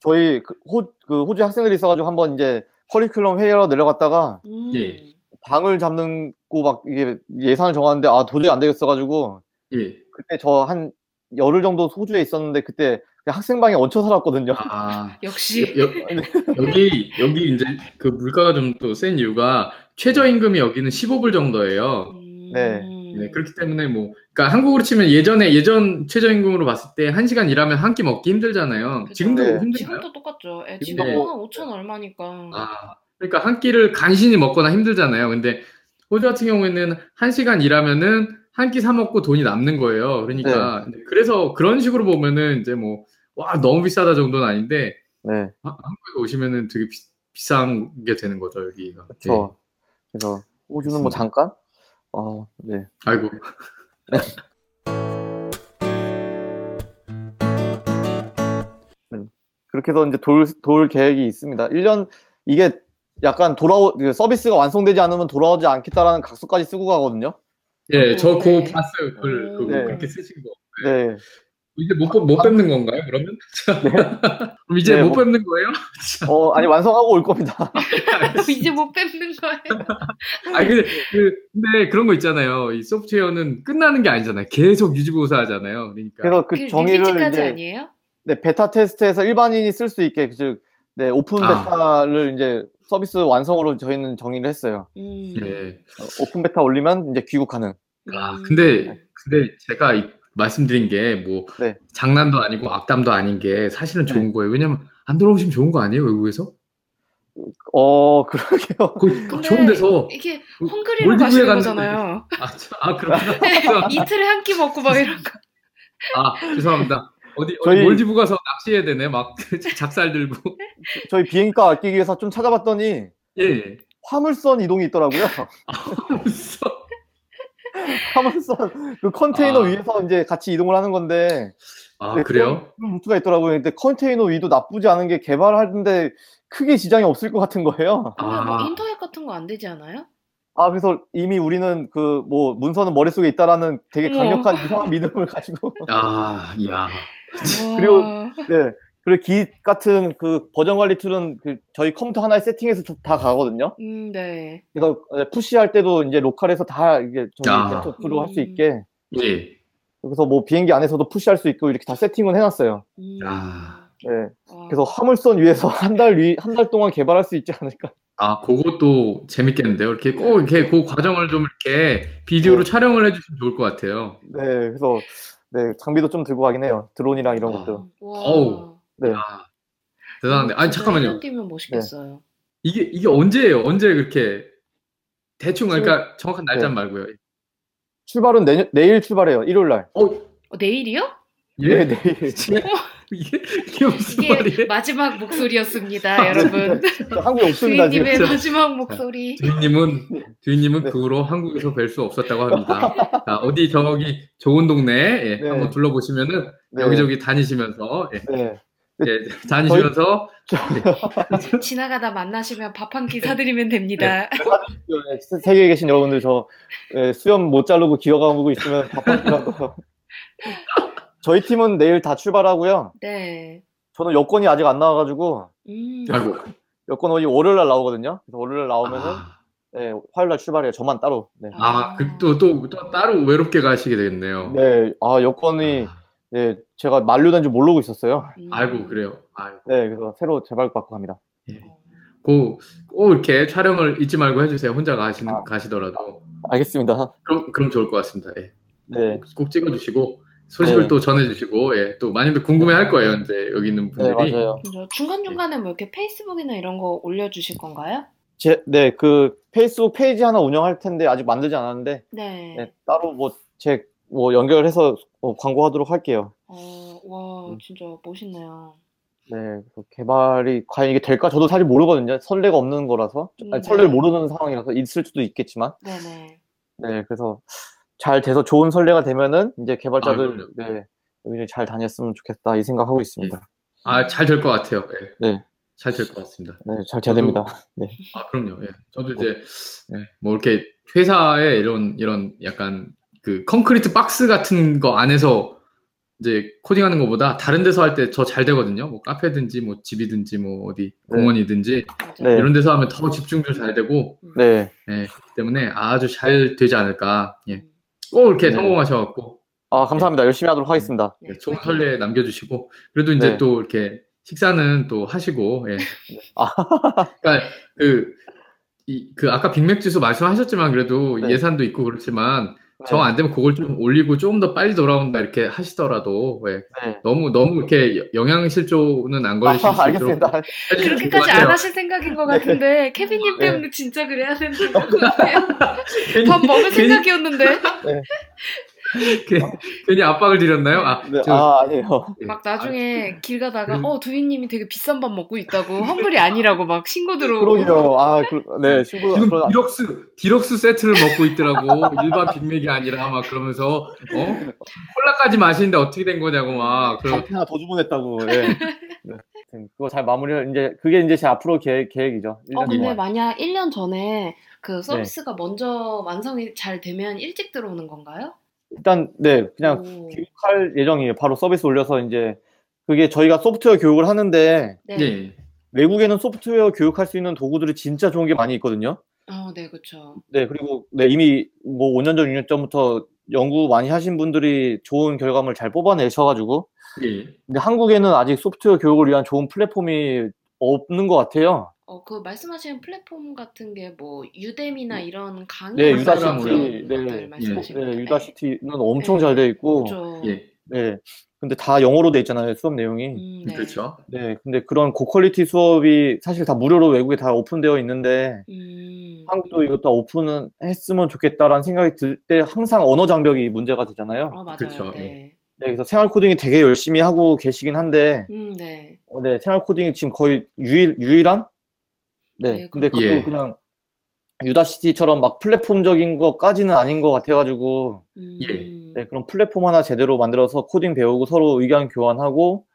저희 그 호, 그 호주 학생들이 있어가지고 한번 이제 커리큘럼 회의하러 내려갔다가 음. 예. 방을 잡는 거막 이게 예산을 정하는데 아 도저히 안 되겠어가지고 예. 그때 저 한 열흘 정도 호주에 있었는데 그때 학생방에 얹혀 살았거든요. 아 역시. 여, 기 여기 이제 그 물가가 좀 또 센 이유가 최저임금이 여기는 15불 정도예요. 음. 네. 네, 그렇기 때문에 뭐, 그러니까 한국으로 치면 예전에 예전 최저임금으로 봤을 때 한 시간 일하면 한 끼 먹기 힘들잖아요. 그죠. 지금도 네. 힘든가요? 지금도 똑같죠. 예, 지금도 지금 뭐- 한 5천 얼마니까. 아, 그러니까 한 끼를 간신히 먹거나 힘들잖아요. 근데 호주 같은 경우에는 한 시간 일하면은 한 끼 사 먹고 돈이 남는 거예요. 그러니까 그래서 그런 식으로 보면은 이제 뭐 와 너무 비싸다 정도는 아닌데 네, 하- 한국에 오시면은 되게 비, 비싼 게 되는 거죠 여기가. 그렇죠. 그래서 호주는 뭐. 잠깐. 어, 네. 예. 아이고. 그렇게 해서 이제 돌, 돌 계획이 있습니다. 1년, 이게 약간 돌아오, 그 서비스가 완성되지 않으면 돌아오지 않겠다라는 각서까지 쓰고 가거든요. 예, 저 그거 네. 봤어요. 글 그거 네. 그렇게 쓰신 거. 네. 이제 못, 못 뵙는 건가요, 그러면? 그럼 이제 네, 못 뭐- 뵙는 거예요? 어, 아니, 완성하고 올 겁니다. 이제 못 뵙는 거예요. 아니, 근데, 그, 근데 그런 거 있잖아요. 이 소프트웨어는 끝나는 게 아니잖아요. 계속 유지보수 하잖아요. 그러니까. 그래서 그 그 정의를 release까지 이제 아니에요? 네, 베타 테스트에서 일반인이 쓸 수 있게, 즉, 네, 오픈 아. 베타를 이제 서비스 완성으로 저희는 정의를 했어요. 음. 예. 어, 오픈 베타 올리면 이제 귀국 가능. 아, 음. 근데, 근데 제가 이- 말씀드린 게 뭐, 네. 장난도 아니고 악담도 아닌 게 사실은 좋은 거예요. 왜냐면 안 들어오시면 좋은 거 아니에요, 외국에서? 어, 그러게요. 그 좋은 데서. 이게 그 헝그리로 가시는 갔는데- 거잖아요. 아, 저- 아 그렇구나. 이틀에 한 끼 먹고 막 이런 거. 아, 죄송합니다. 어디, 어디 저희- 몰디브 가서 낚시해야 되네. 막 작살 들고. 저희 비행가 아끼기 위해서 좀 찾아봤더니 예, 예. 화물선 이동이 있더라고요. 없어. 화물선 그 컨테이너 아. 위에서 이제 같이 이동을 하는 건데 아, 네, 그래요? 그런 루트가 있더라고요. 근데 컨테이너 위도 나쁘지 않은 게 개발하는데 크게 지장이 없을 것 같은 거예요. 근데 뭐 아. 인터넷 같은 거 안 되지 않아요? 아 그래서 이미 우리는 그 뭐 문서는 머릿속에 있다라는 되게 어머. 강력한 이상한 믿음을 가지고 아, 야. 그리고- 와. 네. 그리고 Git 같은 그 버전 관리 tool은 그 저희 컴퓨터 하나에 세팅해서 다 가거든요. 음, 네. 그래서 push할 때도 이제 local에서 다 이게 저희 아. 할수 음. 있게 예. 그래서 뭐 비행기 안에서도 push할 수 있고 이렇게 다 세팅은 해놨어요. 음. 아. 네. 와. 그래서 화물선 위에서 한 달 위, 한 달 동안 개발할 수 있지 않을까. 아, 그것도 재밌겠는데요. 이렇게 꼭 이렇게 그 과정을 좀 이렇게 비디오로 네. 촬영을 해주시면 좋을 것 같아요. 네, 그래서 네 장비도 좀 들고 가긴 해요. 드론이랑 이런 아. 것들. 와. 어우. 네. 아, 대단한데. 아니, 진짜 잠깐만요. 1년 뛰면 멋있겠어요. 이게, 이게 언제예요? 언제 그렇게 대충, 그러니까 정확한 날짜 네. 말고요. 출발은 내년, 내일 출발해요. 일요일 날. 어, 어, 내일이요? 예? 네, 내일. 이게, 이게 무슨 이게 말이에요? 마지막 목소리였습니다, 여러분. 저 한국에 없습니다. 주인님의 진짜. 마지막 목소리. 주인님은, 주인님은 네. 그 후로 한국에서 뵐 수 없었다고 합니다. 자, 어디 저기 좋은 동네, 예, 네. 한번 둘러보시면은 네. 여기저기 다니시면서, 예, 네. 예, 다니시면서, 지나가다 만나시면 밥 한 끼 사드리면 됩니다. 네, 세계에 계신 여러분들 저 예, 수염 못 자르고 기어가고 있으면 바빠지라고. 저희 팀은 내일 다 출발하고요. 네. 저는 여권이 아직 안 나와가지고 음. 아이고. 여권이 월요일 날 나오거든요. 그래서 월요일 날 나오면은 아, 네, 화요일 날 출발해요. 저만 따로. 네. 아, 그, 또, 또, 또 따로 외롭게 가시게 되겠네요. 네, 아 여권이 아, 네, 제가 만료된 줄 모르고 있었어요. 음. 아이고, 그래요. 아이고. 네, 그래서 새로 재발급 받고 갑니다. 꼭, 꼭 이렇게 촬영을 잊지 말고 해주세요. 혼자 가시, 아. 가시더라도. 알겠습니다. 그럼, 그럼 좋을 것 같습니다. 예. 네, 꼭, 꼭 찍어주시고, 소식을 네. 또 전해주시고, 예. 또 많이들 궁금해 할 거예요. 이제 여기 있는 네 분들이. 맞아요. 그죠. 중간중간에 뭐 이렇게 페이스북이나 이런 거 올려주실 건가요? 제, 네, 그 페이스북 페이지 하나 운영할 텐데 아직 만들지 않았는데 네. 네, 따로 뭐 제 뭐 연결해서 어, 광고하도록 할게요. 어, 와, 음. 진짜 멋있네요. 네, 개발이 과연 이게 될까? 저도 사실 모르거든요. 선례가 없는 거라서. 음, 아니, 선례를 네. 모르는 상황이라서 있을 수도 있겠지만. 네네. 네, 그래서 잘 돼서 좋은 선례가 되면은 이제 아, 개발자들, 그럼요. 네, 여기를 잘 다녔으면 좋겠다. 이 생각하고 있습니다. 아, 잘 될 것 같아요. 예. 네. 잘 될 것 같습니다. 네, 잘 돼야 됩니다. 아, 그럼요. 예. 저도 이제 네. 뭐 이렇게 회사에 이런 이런 약간 그 콘크리트 박스 같은 거 안에서 이제 코딩하는 것보다 다른 데서 할때저잘 되거든요. 뭐 카페든지 뭐 집이든지 뭐 어디 네. 공원이든지. 네. 이런 데서 하면 더 집중도 잘 되고 네, 예. 그렇기 때문에 아주 잘 되지 않을까. 예. 음. 꼭 이렇게 네. 성공하셔갖고 아, 감사합니다. 열심히 하도록 하겠습니다. 네. 좋은 선례 남겨주시고 그래도 이제 네. 또 이렇게 식사는 또 하시고 예. 아. 그러니까 그, 이, 그 아까 빅맥주스 말씀하셨지만 그래도 네. 예산도 있고 그렇지만 네. 정 안 되면 그걸 좀 올리고 조금 더 빨리 돌아온다 이렇게 하시더라도 예. 네. 너무 너무 이렇게 영양실조는 안 걸리실 아, 수 있도록 그렇게까지. 안 하실 생각인 것 같은데 케빈님 네. 때문에 진짜 그래야 되는 것 같아요. 괜히, 밥 먹을 괜히- 생각이었는데 괜히, 괜히 압박을 드렸나요? 아, 네, 저- 아, 아니에요. 예. 막 나중에 길 가다가 음. 어 두희님이 되게 비싼 밥 먹고 있다고 헝글이 아니라고 막 신고 들어오고 그러게요. 아, 그, 네, 친구, 지금 그런, deluxe deluxe 세트를 먹고 있더라고 일반 Big Mac이 아니라 막 그러면서 어 콜라까지 마시는데 어떻게 된 거냐고 막 그러 카페 하나 더 주문했다고. 네. 네. 아무튼 그거 잘 마무리, 이제, 그게 이제 제 앞으로 계획, 계획이죠. 어 1년 근데 동안. 만약 1년 전에 그 네. 서비스가 먼저 완성이 잘 되면 일찍 들어오는 건가요? 일단, 네, 그냥 오. 교육할 예정이에요. 바로 서비스 올려서 이제, 그게 저희가 소프트웨어 교육을 하는데, 네. 예. 외국에는 소프트웨어 교육할 수 있는 도구들이 진짜 좋은 게 많이 있거든요. 어, 네, 그렇죠. 네, 그리고, 네, 이미 뭐 5년 전, 6년 전부터 연구 많이 하신 분들이 좋은 결과물 잘 뽑아내셔가지고, 예. 근데 한국에는 아직 소프트웨어 교육을 위한 좋은 플랫폼이 없는 것 같아요. 어, 그 말씀하시는 플랫폼 같은 게 뭐 유데미나 이런 강의 네, 유다시티, 네, 네, 말씀하시는 네? 유다시티는 엄청 네. 잘돼 있고, 그렇죠. 예. 네. 근데 다 영어로 돼 있잖아요, 수업 내용이. 음, 네. 그렇죠. 네. 근데 그런 고quality 수업이 사실 다 무료로 외국에 다 오픈되어 있는데, 음, 한국도 이것도 오픈은 했으면 좋겠다라는 생각이 들 때 항상 언어 장벽이 문제가 되잖아요. 어, 맞아요. 그렇죠. 네. 네, 그래서 생활 코딩이 되게 열심히 하고 계시긴 한데, 음, 네. 어, 네, 생활 코딩이 지금 거의 유일, 유일한? 네, 네, 근데 그것도 예. 그냥 Udacity처럼 막 플랫폼적인 것까지는 아닌 것 같아가지고, 음, 네, 그런 플랫폼 하나 제대로 만들어서 코딩 배우고 서로 의견 교환하고,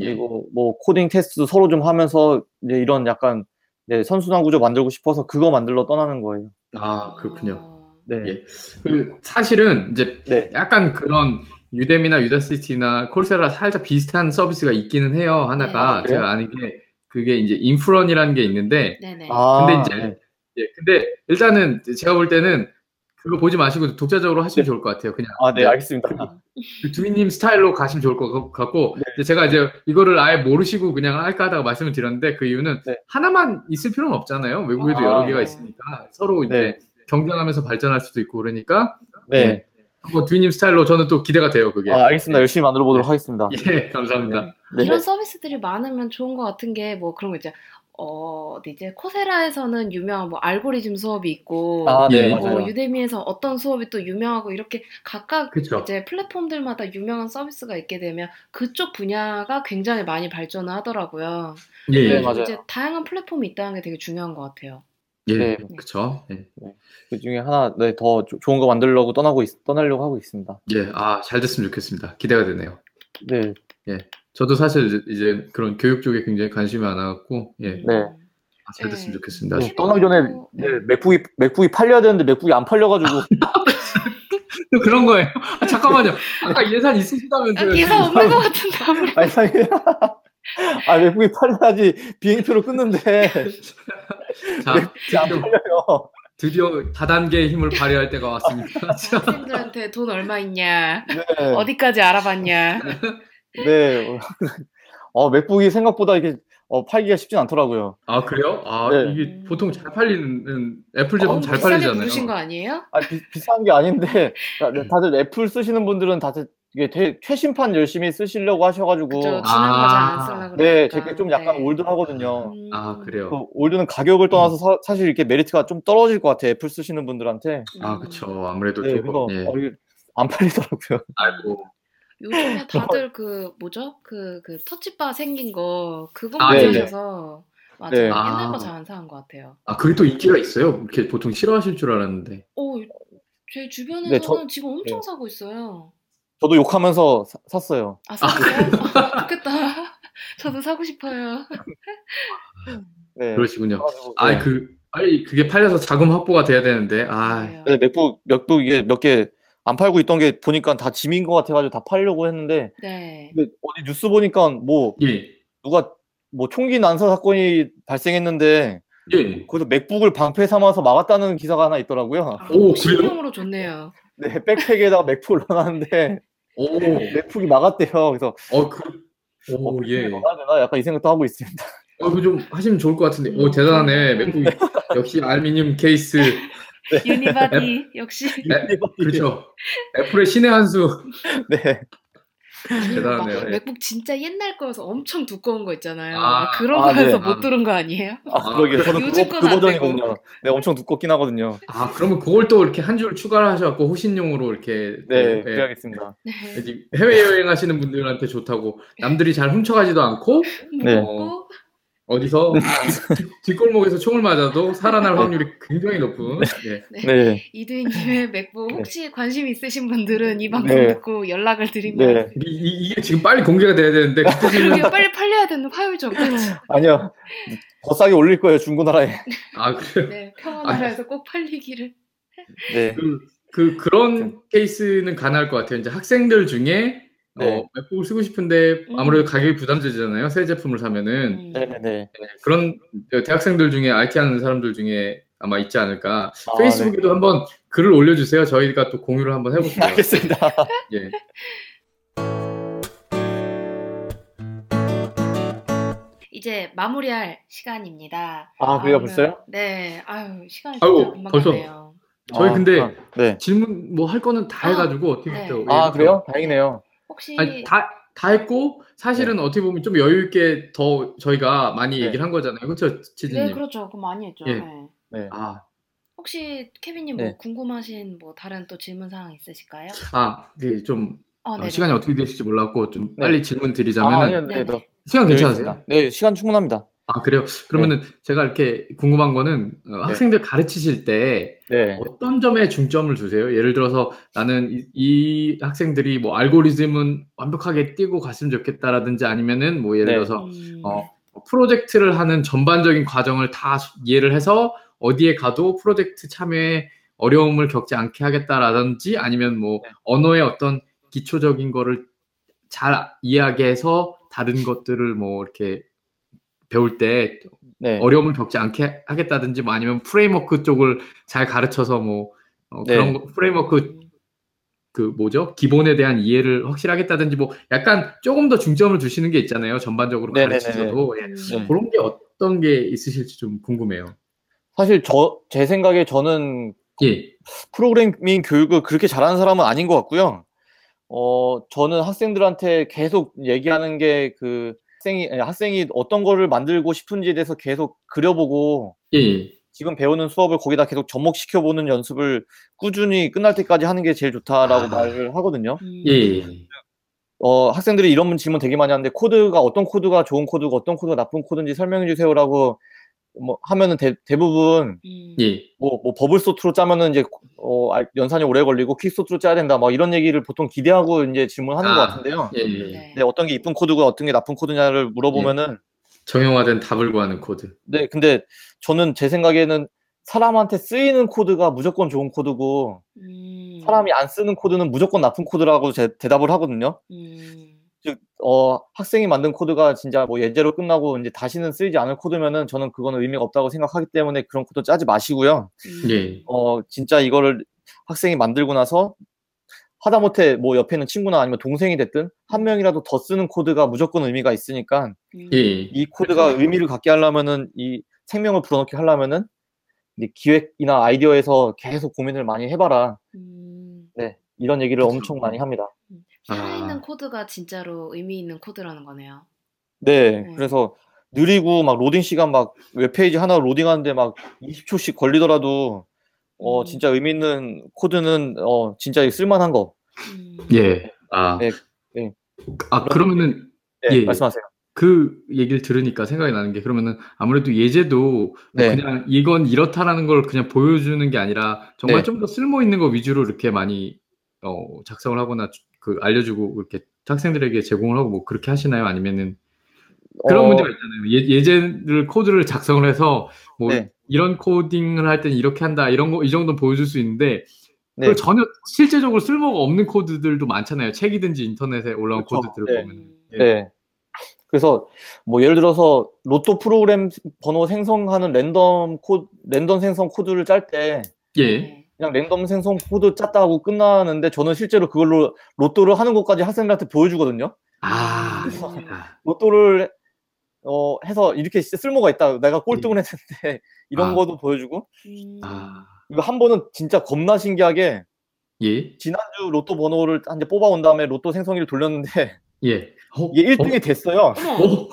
예. 그리고 뭐 코딩 테스트 서로 좀 하면서 이제 이런 약간 네, 선순환 구조 만들고 싶어서 그거 만들러 떠나는 거예요. 아 그렇군요. 아, 네. 예. 그 사실은 이제 네. 약간 그런 유데미나 유다시티나 콜세라 살짝 비슷한 서비스가 있기는 해요. 하나가 네. 제가 아는 게 그게 이제 인프런이라는 게 있는데 네네. 아, 근데 이제 네. 예, 근데 일단은 제가 볼 때는 그거 보지 마시고 독자적으로 하시면 좋을 것 같아요. 그냥 아, 네, 이제 알겠습니다. 그 두미님 스타일로 가시면 좋을 것 같고 네. 이제 제가 이제 이거를 아예 모르시고 그냥 할까 하다가 말씀을 드렸는데 그 이유는 네. 하나만 있을 필요는 없잖아요. 외국에도 아, 여러 개가 네. 있으니까 서로 이제 네. 경쟁하면서 발전할 수도 있고 그러니까 네. 뭐 두미님 스타일로 저는 또 기대가 돼요. 그게. 아, 알겠습니다. 열심히 만들어 보도록 하겠습니다. 예, 감사합니다. 네. 이런 서비스들이 많으면 좋은 것 같은 게 뭐 그런 거 있죠. 어, 이제 코세라에서는 유명한 뭐 알고리즘 수업이 있고 아, 네, 예. 맞아요. 어, 유데미에서 어떤 수업이 또 유명하고 이렇게 각각 그쵸. 이제 플랫폼들마다 유명한 서비스가 있게 되면 그쪽 분야가 굉장히 많이 발전을 하더라고요. 예, 네, 예. 맞아요. 이제 다양한 플랫폼이 있다는 게 되게 중요한 것 같아요. 예, 네. 그쵸. 예. 그 중에 하나, 네, 더 조- 좋은 거 만들려고 떠나고 있, 떠나려고 하고 있습니다. 예, 아, 잘 됐으면 좋겠습니다. 기대가 되네요. 네. 저도 사실 이제- 그런 교육 쪽에 굉장히 관심이 많아갖고, 예, 음. 네. 아, 잘 됐으면 네. 좋겠습니다. 네, 떠나기 전에 네, 맥북이 맥북이 팔려야 되는데 맥북이 안 팔려가지고 또 그런 거예요. 아, 잠깐만요. 아까 예산 있으시다면서요. 아, 기사 없는 것 같은데 아무래도. 아니 아니 아 MacBook이 팔려야지 비행표를 끊는데 자, 드디어. 드디어 다단계의 힘을 발휘할 때가 왔습니다. 학생들한테 돈 얼마 있냐, 네. 어디까지 알아봤냐. 네. 어, MacBook이 생각보다 이게 어, 팔기가 쉽진 않더라고요. 아, 그래요? 아, 네. 이게 보통 잘 팔리는, 애플 제품 어, 잘 팔리잖아요. 부르신 거 아니에요? 아, 비, 비싼 게 아닌데 다들 애플 쓰시는 분들은 다들 이게 되게 최신판 열심히 쓰시려고 하셔가지고 그죠. 지난 아. 거잘안 쓰려고 네, 그러니까. 제 게 좀 약간 네. old하거든요. 음. 아, 그래요? 그 old는 가격을 떠나서 사, 사실 이렇게 메리트가 좀 떨어질 것 같아요. 애플 쓰시는 분들한테. 아, 그쵸. 아무래도 네, 조금, 그래서 예. 어, 이게 안 팔리더라고요. 아이고. 요즘에 다들 그 뭐죠? 그 그 Touch Bar 생긴 거 그거 아, 네네. 쓰셔서 맞아요. 네. 옛날 아. 거잘 안 사는 것 같아요. 아, 그게 또 인기가 있어요. 이렇게 보통 싫어하실 줄 알았는데. 오, 제 주변에서는 네, 저- 지금 엄청 네. 사고 있어요. 저도 욕하면서 사- 샀어요. 아, 샀어요? 아, 좋겠다. 저도 사고 싶어요. 네. 그러시군요. 그래가지고, 네. 그, 빨리 그게 팔려서 자금 확보가 돼야 되는데, 아. 근데 맥북 맥북 이게 몇 개 안 팔고 있던 게 보니까 다 짐인 것 같아가지고 다 팔려고 했는데 네. 근데 어디 뉴스 보니까 뭐 예, 누가 뭐 총기 난사 사건이 발생했는데 예. 거기서 MacBook을 방패 삼아서 막았다는 기사가 하나 있더라고요. 아, 오, 그래요? 신형으로 좋네요. 네, backpack에다가 MacBook을 넣어놨는데 오, MacBook이 막았대요. 그래서 어, 그, 어, 오, 예. 막아야 되나? 약간 이 생각도 하고 있습니다. 어, 이거 좀 하시면 좋을 것 같은데. 오, 대단하네. MacBook, 역시 알미늄 케이스. unibody 역시 네, 그렇죠. Apple의 신의 한 수. 네. 대단하네요. 막 예. MacBook 진짜 옛날 거여서 엄청 두꺼운 거 있잖아요. 아, 아, 그런 아, 거에서 네. 못 들은 거 아니에요? 아, 아, 그러게. 저는 요즘 그거, 건그안 버전이거든요. 네, 엄청 두껍긴 하거든요. 아, 그러면 그걸 또 이렇게 한 줄 추가를 하셔갖고 호신용으로 이렇게. 또, 네, 예. 그래야겠습니다. 네. 해외여행 하시는 분들한테 좋다고. 남들이 잘 훔쳐가지도 않고, 네. 먹고 어디서 뒷골목에서 총을 맞아도 살아날 확률이 굉장히 높은. 예. 네. 이두희님의 맥북 네. 혹시 관심 있으신 분들은 이 방송 네. 듣고 연락을 드리면 네. 이, 이- 이게 지금 빨리 공개가 돼야 되는데, 그때는. 이게 빨리 팔려야 되는 화요일 전까지 아니요. 더 싸게 올릴 거예요, 중고나라에. 아, 그래요? 네, 평화나라에서 꼭 팔리기를 네. 그, 그, 그런 케이스는 가능할 것 같아요. 이제 학생들 중에, 네. 어, 맥북을 쓰고 싶은데 음. 아무래도 가격이 부담되잖아요. 새 제품을 사면은. 음. 네네네. 네, 그런 대학생들 중에 IT 하는 사람들 중에 아마 있지 않을까. 아, 페이스북에도 한번 글을 올려주세요. 저희가 또 공유를 한번 해볼게요. 알겠습니다. 예. 이제 마무리할 시간입니다. 아, 그래요, 아, 벌써요? 네, 아유 시간이 금방 벌써. 저희 아, 근데 아, 네. 질문 뭐 할 거는 다 아, 해가지고 어떻게 네. 했죠? 아, 그래요? 다행이네요. 혹시 아니, 다, 다 했고 사실은 어떻게 보면 좀 여유 있게 더 저희가 많이 네. 얘기를 한 거잖아요. 그렇죠, 네 치즈님? 그렇죠, 그럼 많이 했죠. 예. 네. 네. 아, 혹시 케빈님 뭐 네. 궁금하신 뭐 다른 또 질문 사항 있으실까요? 아, 그좀 어, 어, 네. 시간이 어떻게 되실지 몰랐고 좀 네. 빨리 질문 아, 드리자면은 아니요, 네, 네. 너, 시간 괜찮으세요? 네, 시간 충분합니다. 아, 그래요? 그러면은 제가 이렇게 궁금한 거는 어, 학생들 가르치실 때 네. 어떤 점에 중점을 두세요? 예를 들어서 나는 이, 이 학생들이 뭐 알고리즘은 완벽하게 띄고 갔으면 좋겠다라든지 아니면은 뭐 예를 네. 들어서 음, 어, 프로젝트를 하는 전반적인 과정을 다 이해를 해서 어디에 가도 프로젝트 참여에 어려움을 겪지 않게 하겠다라든지 아니면 뭐 네. 언어의 어떤 기초적인 거를 잘 이해하게 해서 다른 것들을 뭐 이렇게 배울 때 네. 어려움을 겪지 않게 하겠다든지 뭐 아니면 프레임워크 쪽을 잘 가르쳐서 뭐 어, 네. 그런 거- 프레임워크 음, 그 뭐죠 기본에 대한 이해를 확실하겠다든지 뭐 약간 조금 더 중점을 두시는 게 있잖아요 전반적으로 네네네네. 가르치셔도 예. 음, 네. 그런 게 어떤 게 있으실지 좀 궁금해요. 사실 저, 제 생각에 저는 예, 프로그래밍 교육을 그렇게 잘하는 사람은 아닌 것 같고요. 어, 저는 학생들한테 계속 얘기하는 게 그 학생이, 아니, 학생이 어떤 거를 만들고 싶은지에 대해서 계속 그려보고 예, 예. 지금 배우는 수업을 거기다 계속 접목시켜 보는 연습을 꾸준히 끝날 때까지 하는 게 제일 좋다라고 아. 말을 하거든요. 음, 예, 예. 어, 학생들이 이런 질문 되게 많이 하는데 코드가 어떤 코드가 좋은 코드고 어떤 코드가 나쁜 코드인지 설명해 주세요라고 뭐 하면은 대, 대부분 음, 예. 뭐, 뭐 bubble sort로 짜면은 이제 어, 알- 연산이 오래 걸리고 quick sort로 짜야 된다. 뭐 이런 얘기를 보통 기대하고 이제 질문하는 것 아, 같은데요. 예, 예. 네. 네, 어떤 게 이쁜 코드고 어떤 게 나쁜 코드냐를 물어보면은 정형화된 답을 구하는 코드. 네, 근데 저는 제 생각에는 사람한테 쓰이는 코드가 무조건 좋은 코드고 음, 사람이 안 쓰는 코드는 무조건 나쁜 코드라고 제, 대답을 하거든요. 음, 즉, 어, 학생이 만든 코드가 진짜 뭐 예제로 끝나고 이제 다시는 쓰이지 않을 코드면은 저는 그거는 의미가 없다고 생각하기 때문에 그런 코드 짜지 마시고요. 음, 예. 어, 진짜 이거를 학생이 만들고 나서 하다못해 뭐 옆에 있는 친구나 아니면 동생이 됐든 한 명이라도 더 쓰는 코드가 무조건 의미가 있으니까 음, 예. 이 코드가 의미를 갖게 하려면은 이 생명을 불어넣게 하려면은 기획이나 아이디어에서 계속 고민을 많이 해봐라. 음, 네. 이런 얘기를 그쵸. 엄청 많이 합니다. 살아있는 아. 코드가 진짜로 의미 있는 코드라는 거네요. 네. 네. 그래서 느리고 막 로딩 시간 막 웹페이지 하나 로딩하는데 막 20초씩 걸리더라도 어, 음. 진짜 의미 있는 코드는 어, 진짜 쓸만한 거. 음, 예. 아, 네. 네. 아 그러면은 네, 예. 말씀하세요. 그 얘기를 들으니까 생각이 나는 게 그러면은 아무래도 예제도 뭐 네. 그냥 이건 이렇다라는 걸 그냥 보여주는 게 아니라 정말 네. 좀더 쓸모 있는 거 위주로 이렇게 많이 어, 작성을 하거나 그 알려주고 이렇게 학생들에게 제공을 하고 뭐 그렇게 하시나요? 아니면은 그런 어, 문제가 있잖아요. 예, 예제를 코드를 작성을 해서 뭐 네. 이런 코딩을 할 때는 이렇게 한다 이런 거 이 정도는 보여줄 수 있는데 네. 그걸 전혀 실제적으로 쓸모가 없는 코드들도 많잖아요. 책이든지 인터넷에 올라온 그렇죠. 코드들을 네. 보면. 예. 네. 그래서 뭐 예를 들어서 로또 프로그램 번호 생성하는 랜덤 코 랜덤 생성 코드를 짤때 예. 네. 그냥 랜덤 생성 코드 짰다 하고 끝나는데 저는 실제로 그걸로 로또를 하는 것까지 학생들한테 보여주거든요. 아. 음. 아. 로또를 어 해서 이렇게 진짜 쓸모가 있다. 내가 꼴등을 했는데 이런 아. 것도 보여주고 음. 아. 이거 한 번은 진짜 겁나 신기하게 예. 지난주 로또 번호를 한 대 뽑아온 다음에 로또 생성기를 돌렸는데 예. 어, 이게 1등이 됐어요. 어머, 어,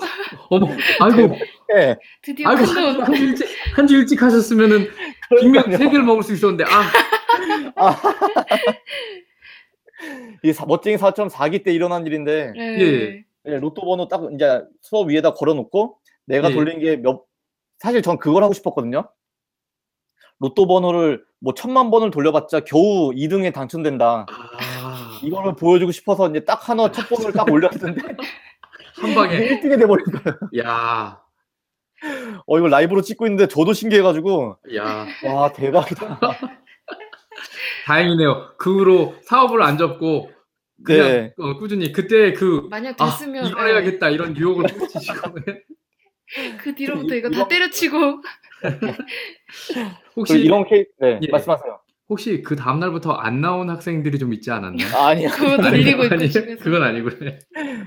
어머, 아이고, 예. 드디어 아이고. 한 주 일찍, 한 주 일찍 하셨으면은 빅맥 세 개를 먹을 수 있었는데, 아, 이게 사- 멋쟁이 사처럼 4기 때 일어난 일인데 네. 예. 예, 로또 번호 딱 이제 수업 위에다 걸어놓고 내가 예. 돌린 게 몇 사실 전 그걸 하고 싶었거든요. 로또 번호를 뭐 천만 번을 돌려봤자 겨우 2등에 당첨된다. 아, 이거를 보여주고 싶어서 이제 딱 하나 첫 번호를 딱 올렸는데 한 방에, 1등이 돼버린 거예요. 야, 어 이거 라이브로 찍고 있는데 저도 신기해가지고 야, 와 대박이다. 다행이네요. 그 후로 사업을 안 접고, 그냥 네. 어, 꾸준히 그때 그, 만약 아, 됐으면 이걸 예. 해야겠다 이런 유혹을 붙이시고 그 뒤로부터 이거 다 때려치고 혹시 혹시 이런 케이스 네 예. 말씀하세요. 혹시 그 다음 날부터 안 나온 학생들이 좀 있지 않았나 요? 아, 아니요. 그거 돌리고 있고 아니, 집에서. 그건 아니고.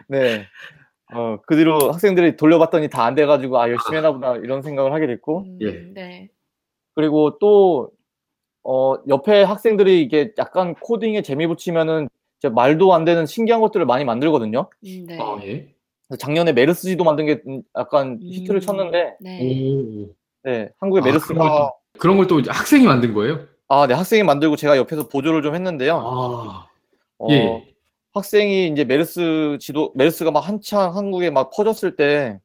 네. 어, 그 뒤로 학생들이 돌려봤더니 다 안 돼가지고, 아, 열심히 했나 보다, 이런 생각을 하게 됐고. 음, 예. 네. 그리고 또, 어, 옆에 학생들이 이게 약간 코딩에 재미 붙이면은, 진짜 말도 안 되는 신기한 것들을 많이 만들거든요. 음, 네. 아, 예. 그래서 작년에 메르스지도 만든 게 음, 약간 음. 히트를 쳤는데, 네. 오. 네, 한국의 아, 메르스가, 그런 걸 또 학생이 만든 거예요? 아, 네, 학생이 만들고 제가 옆에서 보조를 좀 했는데요. 아, 어, 예. 학생이 이제 메르스 지도, 메르스가 막 한창 한국에 막 퍼졌을 때,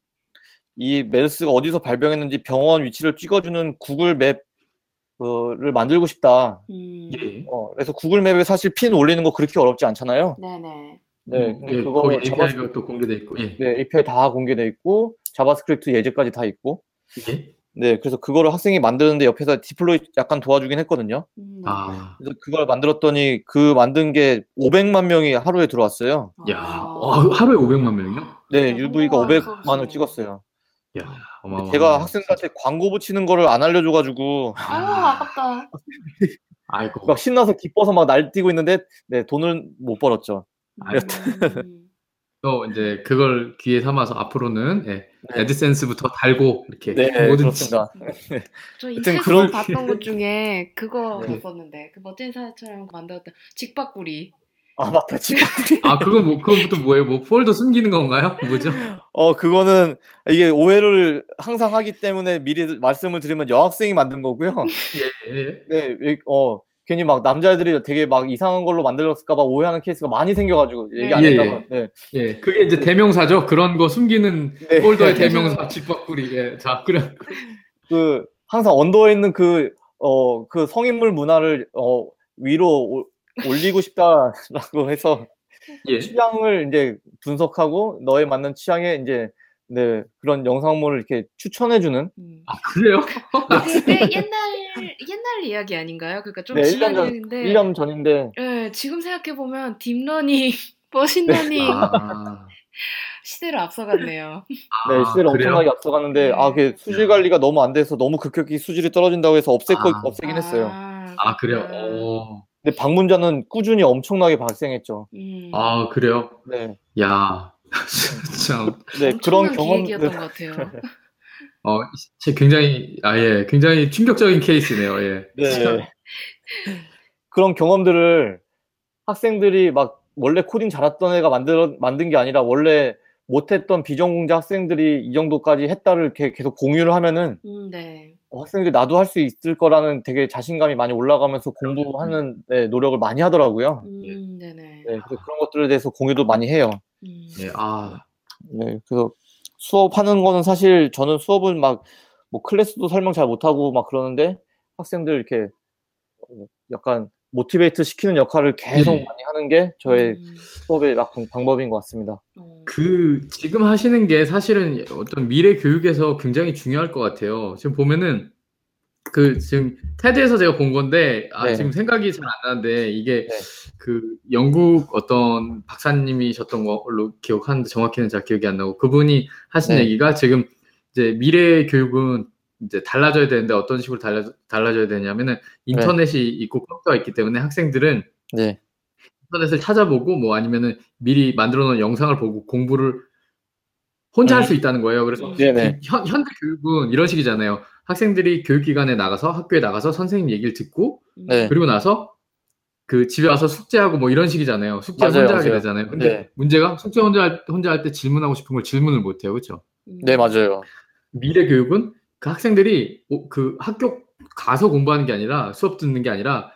이 메르스가 어디서 발병했는지 병원 위치를 찍어주는 Google Map을 만들고 싶다. 음. 예. 어, 그래서 Google Map에 사실 핀 올리는 거 그렇게 어렵지 않잖아요. 네네. 네, 음, 예, 그거 거기 Java, API가 또 공개돼 있고, 예. 네, API 다 공개돼 있고, JavaScript 예제까지 다 있고, 예? 네, 그래서 그거를 학생이 만드는데 옆에서 디플로이 약간 도와주긴 했거든요. 음, 네. 아, 그래서 그걸 만들었더니 그 만든 게 500만 명이 하루에 들어왔어요. 야, 아. 와, 하루에 500만 명이요? 네, 아, UV가 너무 500만을 많았어. 찍었어요. 야, 어마어마. 제가 학생들한테 광고 붙이는 거를 안 알려줘가지고 아유 아깝다. 아이고. 막 신나서 기뻐서 막 날뛰고 있는데 네 돈을 못 벌었죠. 음. 또 이제 그걸 기회 삼아서 앞으로는 예, 네. 애드센스부터 달고 이렇게 네, 뭐든지 그렇습니다. 저 인터넷에서 그런- 봤던 것 중에 그거 네. 봤었는데 그 멋진 사회처럼 만들었던 직박구리. 아 맞다 지금 아 그건 뭐또 뭐예요? 뭐 폴더 숨기는 건가요? 뭐죠? 어 그거는 이게 오해를 항상 하기 때문에 미리 말씀을 드리면 여학생이 만든 거고요. 예, 예. 네, 이- 어 괜히 막 남자애들이 되게 막 이상한 걸로 만들었을까봐 오해하는 케이스가 많이 생겨가지고 얘기 안 예, 했다가 네, 예, 그게 이제 대명사죠. 그런 거 숨기는 네. 폴더의 대명사 직박구리. 예, 자, 그래. 그 항상 under에 있는 그 어 그 성인물 문화를 어 위로 오- 올리고 싶다라고 해서 예. 취향을 이제 분석하고 너에 맞는 취향에 이제 네 그런 영상물을 이렇게 추천해주는 음. 아 그래요? 그게 옛날 옛날 이야기 아닌가요? 그러니까 좀 네, 지난 1년 전- 얘기인데. 1년 전인데 예, 지금 생각해 보면 deep learning, machine learning 아, 시대를 앞서갔네요. 네 시대를 아, 그래요? 엄청나게 앞서갔는데 네. 아그 수질 관리가 너무 안 돼서 너무 급격히 수질이 떨어진다고 해서 없앨 거 아. 없애긴 했어요. 아, 아 그래요. 그렇구나. 어. 근데 방문자는 꾸준히 엄청나게 발생했죠. 음. 아 그래요. 네, 야, 참. 네 그런 엄청난 경험 기획이었던 것 같아요. 어, 제 굉장히 아 예, 굉장히 충격적인 케이스네요. 예. 네. 그런 경험들을 학생들이 막 원래 코딩 잘했던 애가 만들 만든 게 아니라 원래 못했던 비전공자 학생들이 이 정도까지 했다를 이렇게 계속 공유를 하면은 음, 네. 어, 학생들이 나도 할 수 있을 거라는 되게 자신감이 많이 올라가면서 공부하는 네, 노력을 많이 하더라고요. 음, 네네. 네. 네, 그래서 그런 것들에 대해서 공유도 많이 해요. 음. 예, 아, 네, 그래서 수업하는 거는 사실 저는 수업은 막 뭐 클래스도 설명 잘 못하고 막 그러는데 학생들 이렇게 어, 약간 모티베이트 시키는 역할을 계속 네. 많이 하는 게 저의 음. 수업의 막 방- 방법인 것 같습니다. 어. 그 지금 하시는 게 사실은 어떤 미래 교육에서 굉장히 중요할 것 같아요. 지금 보면은 그 지금 테드에서 제가 본 건데 아 네. 지금 생각이 잘 안 나는데 이게 네. 그 영국 어떤 박사님이셨던 걸로 기억하는데 정확히는 잘 기억이 안 나고 그분이 하신 네. 얘기가 지금 이제 미래 교육은 이제 달라져야 되는데 어떤 식으로 달라 달라져야 되냐면은 인터넷이 있고 컴퓨터가 있기 때문에 학생들은 네, 인터넷을 찾아보고 뭐 아니면은 미리 만들어 놓은 영상을 보고 공부를 혼자 할 수 있다는 거예요. 그래서 음. 네네, 현, 현대 교육은 이런 식이잖아요. 학생들이 교육기관에 나가서 학교에 나가서 선생님 얘기를 듣고 음. 네. 그리고 나서 그 집에 와서 숙제하고 뭐 이런 식이잖아요. 숙제 맞아요, 혼자 하게 맞아요. 되잖아요. 근데 네. 문제가 숙제 혼자 할, 혼자 할 때 질문하고 싶은 걸 질문을 못 해요. 그렇죠? 음. 네 맞아요. 미래 교육은 그 학생들이 오- 그 학교 가서 공부하는 게 아니라 수업 듣는 게 아니라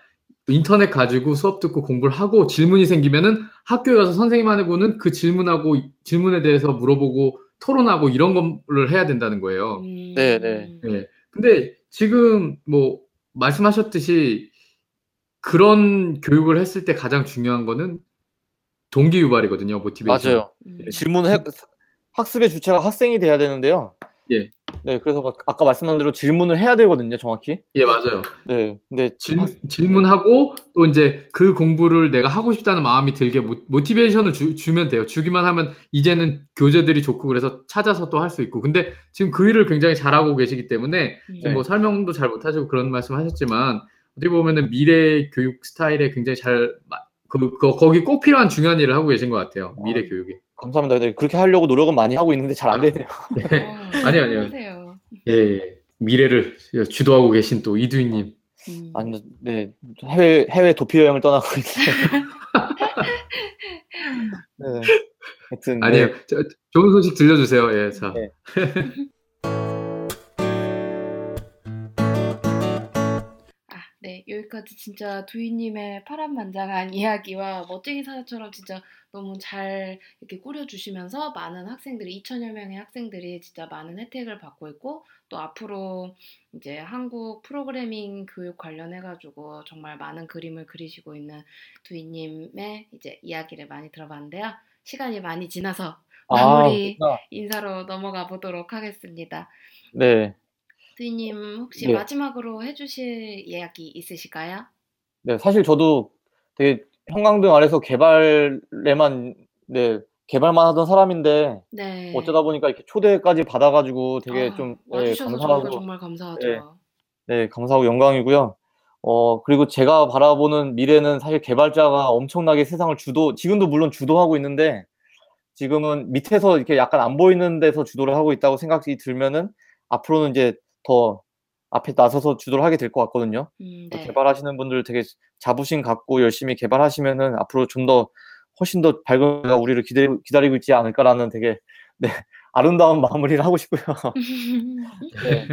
인터넷 가지고 수업 듣고 공부를 하고 질문이 생기면은 학교에 가서 선생님하고는 그 질문하고 질문에 대해서 물어보고 토론하고 이런 거를 해야 된다는 거예요. 음. 네, 네. 네. 근데 지금 뭐 말씀하셨듯이 그런 교육을 했을 때 가장 중요한 거는 동기 유발이거든요. 모티베이션. 맞아요. 음. 질문 해 학습의 주체가 학생이 돼야 되는데요. 예. 네, 그래서 막 아까 말씀한 대로 질문을 해야 되거든요, 정확히. 예, 맞아요. 네, 근데 질, 질문하고 또 이제 그 공부를 내가 하고 싶다는 마음이 들게 모, 모티베이션을 주, 면 돼요. 주기만 하면 이제는 교재들이 좋고 그래서 찾아서 또 할 수 있고. 근데 지금 그 일을 굉장히 잘하고 계시기 때문에 음. 지금 뭐 설명도 잘 못하시고 그런 말씀 하셨지만 어떻게 보면은 미래 교육 스타일에 굉장히 잘 마- 그, 그 거기 꼭 필요한 중요한 일을 하고 계신 것 같아요. 미래 아. 교육에. 감사합니다. 네, 그렇게 하려고 노력은 많이 하고 있는데 잘 안 되네요. 네. 어, 아니요, 아니요. 하세요. 예, 예. 미래를 주도하고 계신 또 이두희님. 음. 아니, 네, 해외 해외 도피 여행을 떠나고 있어요. 네, 하여튼 네. 아니에요. 저- 좋은 소식 들려주세요. 예, 자. 네. 네. 여기까지 진짜 두희님의 파란만장한 이야기와 멋쟁이 사자처럼 진짜 너무 잘 이렇게 꾸려주시면서 많은 학생들이, 2천여 명의 학생들이 진짜 많은 혜택을 받고 있고, 또 앞으로 이제 한국 프로그래밍 교육 관련해가지고 정말 많은 그림을 그리시고 있는 두희님의 이제 이야기를 많이 들어봤는데요. 시간이 많이 지나서 마무리 아. 인사로 넘어가 보도록 하겠습니다. 네, 두희님 혹시 네. 마지막으로 해주실 이야기 있으실까요? 네, 사실 저도 되게 형광등 아래서 개발에만 네 개발만 하던 사람인데 네. 어쩌다 보니까 이렇게 초대까지 받아가지고 되게 아, 좀 네, 감사하고 정말 감사하죠. 네. 네, 감사하고 영광이고요. 어, 그리고 제가 바라보는 미래는 사실 개발자가 엄청나게 세상을 주도, 지금도 물론 주도하고 있는데, 지금은 밑에서 이렇게 약간 안 보이는 데서 주도를 하고 있다고 생각이 들면은, 앞으로는 이제 더 앞에 나서서 주도를 하게 될 것 같거든요. 음, 네. 개발하시는 분들 되게 자부심 갖고 열심히 개발하시면은 앞으로 좀 더 훨씬 더 밝은 미래가 우리를 기다리고, 기다리고 있지 않을까라는 되게, 네, 아름다운 마무리를 하고 싶고요. 네.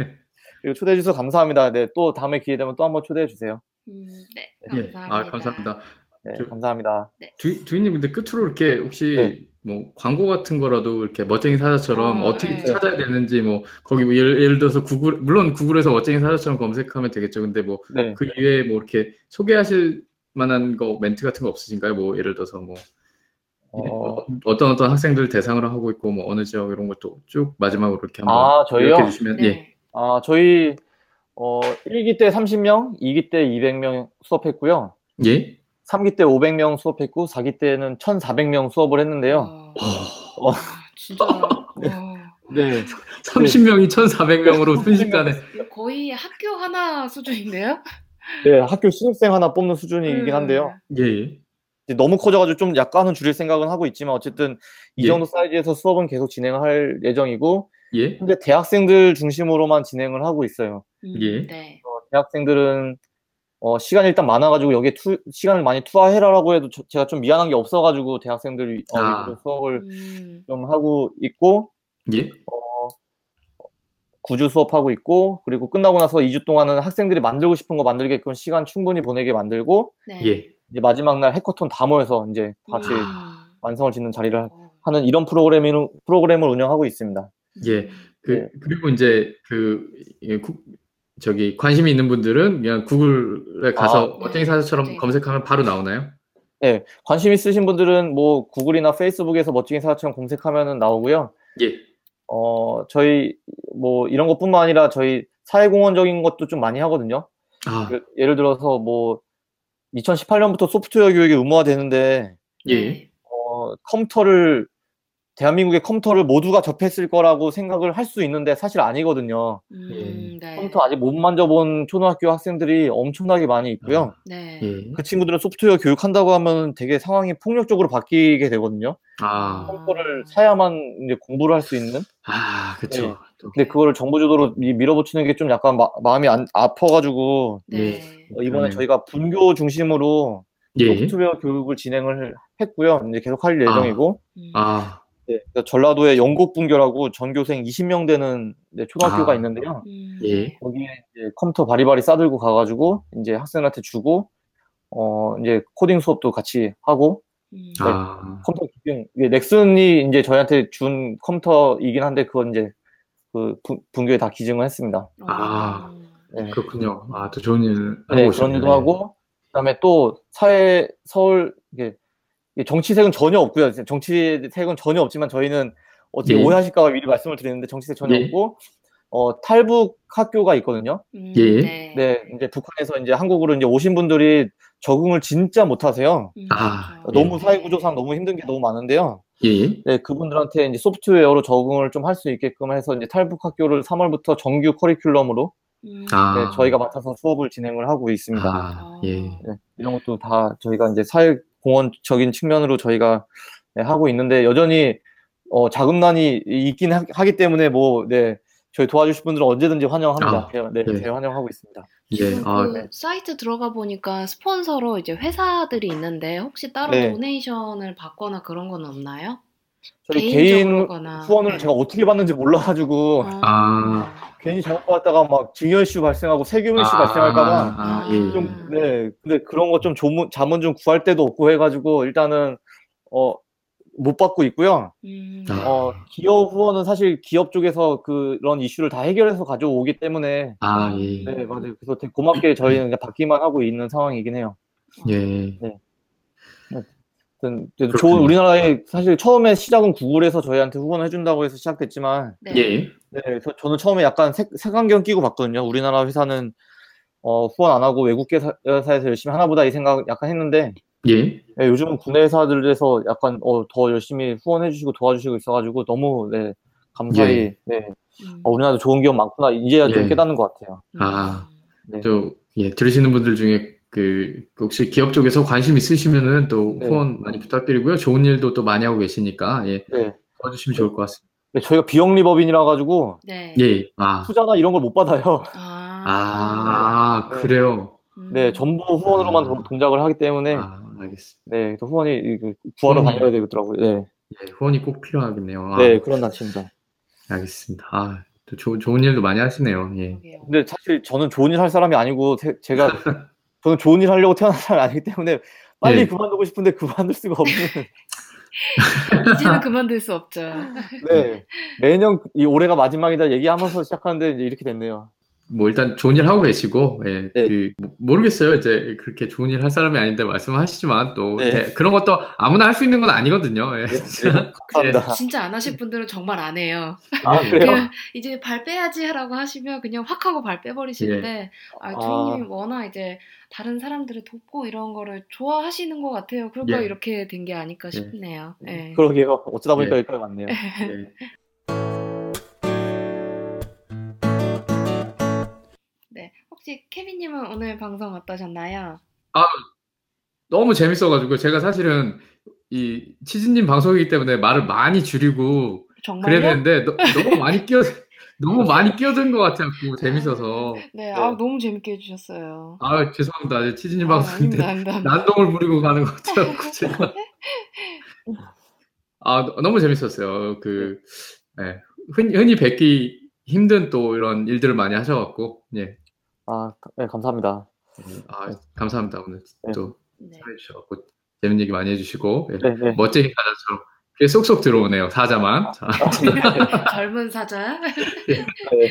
그리고 초대해 주셔서 감사합니다. 네, 또 다음에 기회 되면 또 한번 초대해 주세요. 음, 네. 예. 감사합니다. 아, 감사합니다. 네, 저- 감사합니다. 주, 주인님 근데 끝으로 이렇게 혹시 네. 뭐 광고 같은 거라도 이렇게 멋쟁이 사자처럼 어, 어, 떻게 네. 찾아야 되는지 뭐 거기 뭐 예를, 예를 들어서 구글 물론 구글에서 멋쟁이 사자처럼 검색하면 되겠죠. 근데 뭐그 네. 이외에 뭐 이렇게 소개하실 만한 거 멘트 같은 거 없으신가요? 뭐 예를 들어서 뭐 어, 어떤 어떤 학생들 대상으로 하고 있고 뭐 어느 지역 이런 것도 쭉 마지막으로 이렇게 한번 아, 저희요? 주시면 네. 예. 아, 저희 어, 1기 때 30명, 2기 때 200명 수업했고요. 예? 3기 때 500명 수업했고 4기 때는 1,400명 수업을 했는데요. 와, 어. 진짜 와, 네. 30명이 1,400명으로 순식간에 거의 학교 하나 수준인데요? 네, 학교 신입생 하나 뽑는 수준이긴 한데요. 네. 예. 예. 이제 너무 커져가지고 좀 약간은 줄일 생각은 하고 있지만 어쨌든 이 예. 정도 사이즈에서 수업은 계속 진행할 예정이고 예. 현재 대학생들 중심으로만 진행을 하고 있어요. 음, 예. 네. 어, 대학생들은 어, 시간이 일단 많아가지고 여기에 투, 시간을 많이 투하해라라고 해도 저- 제가 좀 미안한 게 없어가지고 대학생들이 어, 아. 위주로 수업을 음, 좀 하고 있고 예. 어, 구주 수업하고 있고 그리고 끝나고 나서 2주 동안은 학생들이 만들고 싶은 거 만들게끔 시간 충분히 보내게 만들고 네. 예. 이제 마지막 날 해커톤 다 모여서 이제 같이 와. 완성을 짓는 자리를 어. 하는 이런 프로그램을 프로그램을 운영하고 있습니다. 예. 그, 네. 그리고 이제 그 예, 구- 저기 관심이 있는 분들은 그냥 구글에 가서 아, 멋쟁이 네. 사자처럼 멋쟁이 검색하면 바로 나오나요? 네, 관심 있으신 분들은 뭐 구글이나 페이스북에서 멋쟁이 사자처럼 검색하면 나오고요. 예. 어, 저희 뭐 이런 것뿐만 아니라 저희 사회공헌적인 것도 좀 많이 하거든요. 아, 그 예를 들어서 뭐 2018년부터 소프트웨어 교육이 의무화되는데 예. 네. 어, 컴퓨터를 대한민국의 컴퓨터를 모두가 접했을 거라고 생각을 할 수 있는데 사실 아니거든요. 음, 네. 컴퓨터 아직 못 만져본 초등학교 학생들이 엄청나게 많이 있고요. 네. 예. 그 친구들은 소프트웨어 교육한다고 하면 되게 상황이 폭력적으로 바뀌게 되거든요. 아, 컴퓨터를 사야만 이제 공부를 할 수 있는. 아, 그쵸. 네. 또, 근데 그거를 정부 주도로 미- 밀어붙이는 게 좀 약간 마, 마음이 안, 아파가지고 네. 어, 이번에 그러네요. 저희가 분교 중심으로 예. 소프트웨어 교육을 진행을 했고요. 이제 계속 할 예정이고. 음. 아, 네, 그러니까 전라도에 영곡분교라고 전교생 20명 되는 이제 초등학교가 아. 있는데요. 음, 예. 네. 거기에 이제 컴퓨터 바리바리 싸들고 가가지고 이제 학생들한테 주고 어 이제 코딩 수업도 같이 하고 음. 아, 컴퓨터 기능 이게 넥슨이 이제 저희한테 준 컴퓨터이긴 한데 그건 이제 그 분- 분교에 다 기증을 했습니다. 아. 어. 네. 그렇군요. 아, 또 좋은 일 하고 네, 오셨네요. 그런 일도 하고 그다음에 또 사회 서울 이게 이게 정치색은 전혀 없고요. 정치색은 전혀 없지만 저희는 어떻게 예. 오해하실까봐 미리 말씀을 드리는데 정치색 전혀 예. 없고 어 탈북 학교가 있거든요. 음, 예. 네. 네, 이제 북한에서 이제 한국으로 이제 오신 분들이 적응을 진짜 못하세요. 음, 아, 그렇죠. 너무 예. 사회 구조상 너무 힘든 게 너무 많은데요. 예. 네, 그분들한테 이제 소프트웨어로 적응을 좀 할 수 있게끔 해서 이제 탈북 학교를 3월부터 정규 커리큘럼으로 음. 아. 네, 저희가 맡아서 수업을 진행을 하고 있습니다. 아, 예. 네, 이런 것도 다 저희가 이제 사회 공헌적인 측면으로 저희가 네, 하고 있는데 여전히 어, 자금난이 있긴 하, 기 때문에 뭐 네, 저희 도와주실 분들은 언제든지 환영합니다. 아, 대- 네, 예. 대환영하고 있습니다. 예. 지금 아, 그 네. 사이트 들어가 보니까 스폰서로 이제 회사들이 있는데 혹시 따로 네. 도네이션을 받거나 그런 건 없나요? 저희 개인. 후원을 네. 제가 어떻게 받는지 몰라가지고 아. 괜히 잘못 받았다가 막 증여 이슈 발생하고 세금 이슈 아, 발생할까봐 아, 예. 좀, 네. 근데 그런 거 좀 조문, 자문 좀 구할 데도 없고 해가지고 일단은, 어, 못 받고 있고요. 음, 아. 어, 기업 후원은 사실 기업 쪽에서 그런 이슈를 다 해결해서 가져오기 때문에, 아, 예. 네, 맞아요. 그래서 되게 고맙게 저희는 그냥 받기만 하고 있는 상황이긴 해요. 예. 그렇군요. 좋은, 우리나라에 사실 처음에 시작은 구글에서 저희한테 후원을 해준다고 해서 시작됐지만, 네. 예. 네, 그래서 저는 처음에 약간 색, 색안경 끼고 봤거든요. 우리나라 회사는, 어, 후원 안 하고 외국 회사에서 열심히 하나보다 이 생각 약간 했는데, 예. 네, 요즘은 국내 회사들에서 약간 어, 더 열심히 후원해주시고 도와주시고 있어가지고 너무 네, 감사히 예. 네, 음, 어, 우리나라도 좋은 기업 많구나 이제야 좀 예. 깨닫는 것 같아요. 아. 네. 또, 예, 들으시는 분들 중에 그, 혹시 기업 쪽에서 관심 있으시면은 또 네. 후원 많이 부탁드리고요. 좋은 일도 또 많이 하고 계시니까, 예, 네. 도와주시면 좋을 것 같습니다. 네, 저희가 비영리법인이라 가지고 네. 예. 아. 투자나 이런 걸 못 받아요. 아, 아, 네. 그래요. 음. 네, 전부 후원으로만 아. 동- 동작을 하기 때문에 아, 알겠습니다. 네, 그래서 후원이 이거 구하러 후원이. 다녀야 되더라고요. 네, 예, 후원이 꼭 필요하겠네요. 아, 네 그런 단체입니다. 알겠습니다. 아, 또 조, 좋은 일도 많이 하시네요. 예. 근데 사실 저는 좋은 일 할 사람이 아니고 제, 제가 저는 좋은 일 하려고 태어난 사람이 아니기 때문에 빨리 네. 그만두고 싶은데 그만둘 수가 없는 이제는 그만둘 수 없죠. 네. 매년 이 올해가 마지막이다 얘기하면서 시작하는데 이제 이렇게 됐네요. 뭐 일단 좋은 일 하고 계시고, 예, 네. 그, 뭐, 모르겠어요. 이제 그렇게 좋은 일 할 사람이 아닌데 말씀하시지만 또 네. 대- 그런 것도 아무나 할 수 있는 건 아니거든요. 예. 감사합니다. 진짜 안 하실 분들은 정말 안 해요. 아, 그래요? 이제 발 빼야지 하라고 하시면 그냥 확 하고 발 빼버리시는데 아, 아. 두희님이 워낙 이제 다른 사람들을 돕고 이런 거를 좋아하시는 것 같아요. 그러니까 예. 이렇게 된 게 아닐까 싶네요. 예. 그러게요. 어쩌다 보니까 예. 여기까지 왔네요. 혹시 케빈님은 오늘 방송 어떠셨나요? 너무 재밌어가지고 제가 사실은 이 치즈님 방송이기 때문에 말을 많이 줄이고 정말요? 그래야 되는데 너, 무 많이 끼어 너무 많이 끼어든 것 같아갖고 재밌어서. 네, 아 너무 재밌게 해주셨어요. 아 죄송합니다. 치즈님 아, 방송인데 아닙니다, 아닙니다, 아닙니다. 난동을 부리고 가는 것 같아갖고 제가. 아 너- 너무 재밌었어요. 그 예, 흔히, 흔히 뵙기 힘든 또 이런 일들을 많이 하셔갖고 예 아, 네, 감사합니다. 아 감사합니다 오늘 네. 또 네. 참여해주셔서 재밌는 얘기 많이 해주시고 예. 네, 네. 멋쟁이 사자처럼 귀에 쏙쏙 들어오네요. 사자만. 자, 젊은 사자. 예. 네. 네.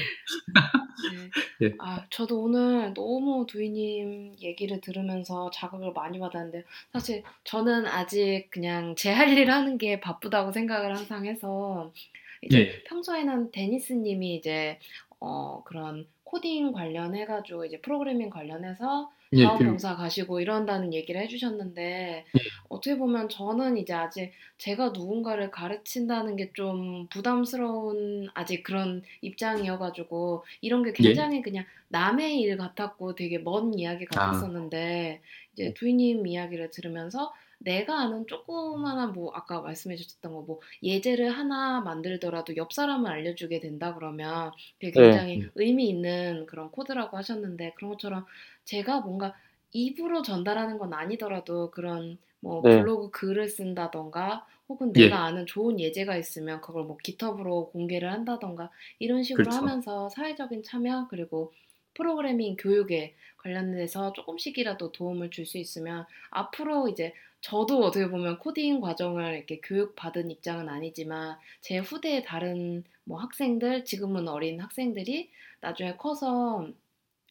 예. 아, 저도 오늘 너무 두이님 얘기를 들으면서 자극을 많이 받았는데, 사실 저는 아직 그냥 제 할일 하는 게 바쁘다고 생각을 항상 해서, 이제 예. 평소에는 데니스님이 이제, 어, 그런 코딩 관련해가지고 이제 프로그래밍 관련해서 예, 그, 자원봉사 가시고 이런다는 얘기를 해주셨는데 예. 어떻게 보면 저는 이제 아직 제가 누군가를 가르친다는 게 좀 부담스러운 아직 그런 입장이어가지고 이런 게 예. 굉장히 그냥 남의 일 같았고 되게 먼 이야기 아. 같았었는데 이제 두이님 이야기를 들으면서 내가 아는 조그마한 뭐 아까 말씀해 주셨던 거 뭐 예제를 하나 만들더라도 옆 사람을 알려주게 된다 그러면 그게 네. 굉장히 의미 있는 그런 코드라고 하셨는데 그런 것처럼 제가 뭔가 입으로 전달하는 건 아니더라도 그런 뭐 네. 블로그 글을 쓴다던가 혹은 예. 내가 아는 좋은 예제가 있으면 그걸 뭐 기톱으로 공개를 한다던가 이런 식으로 그렇죠. 하면서 사회적인 참여 그리고 프로그래밍 교육에 관련돼서 조금씩이라도 도움을 줄 수 있으면 앞으로 이제 저도 어떻게 보면 코딩 과정을 이렇게 교육 받은 입장은 아니지만 제 후대의 다른 뭐 학생들 지금은 어린 학생들이 나중에 커서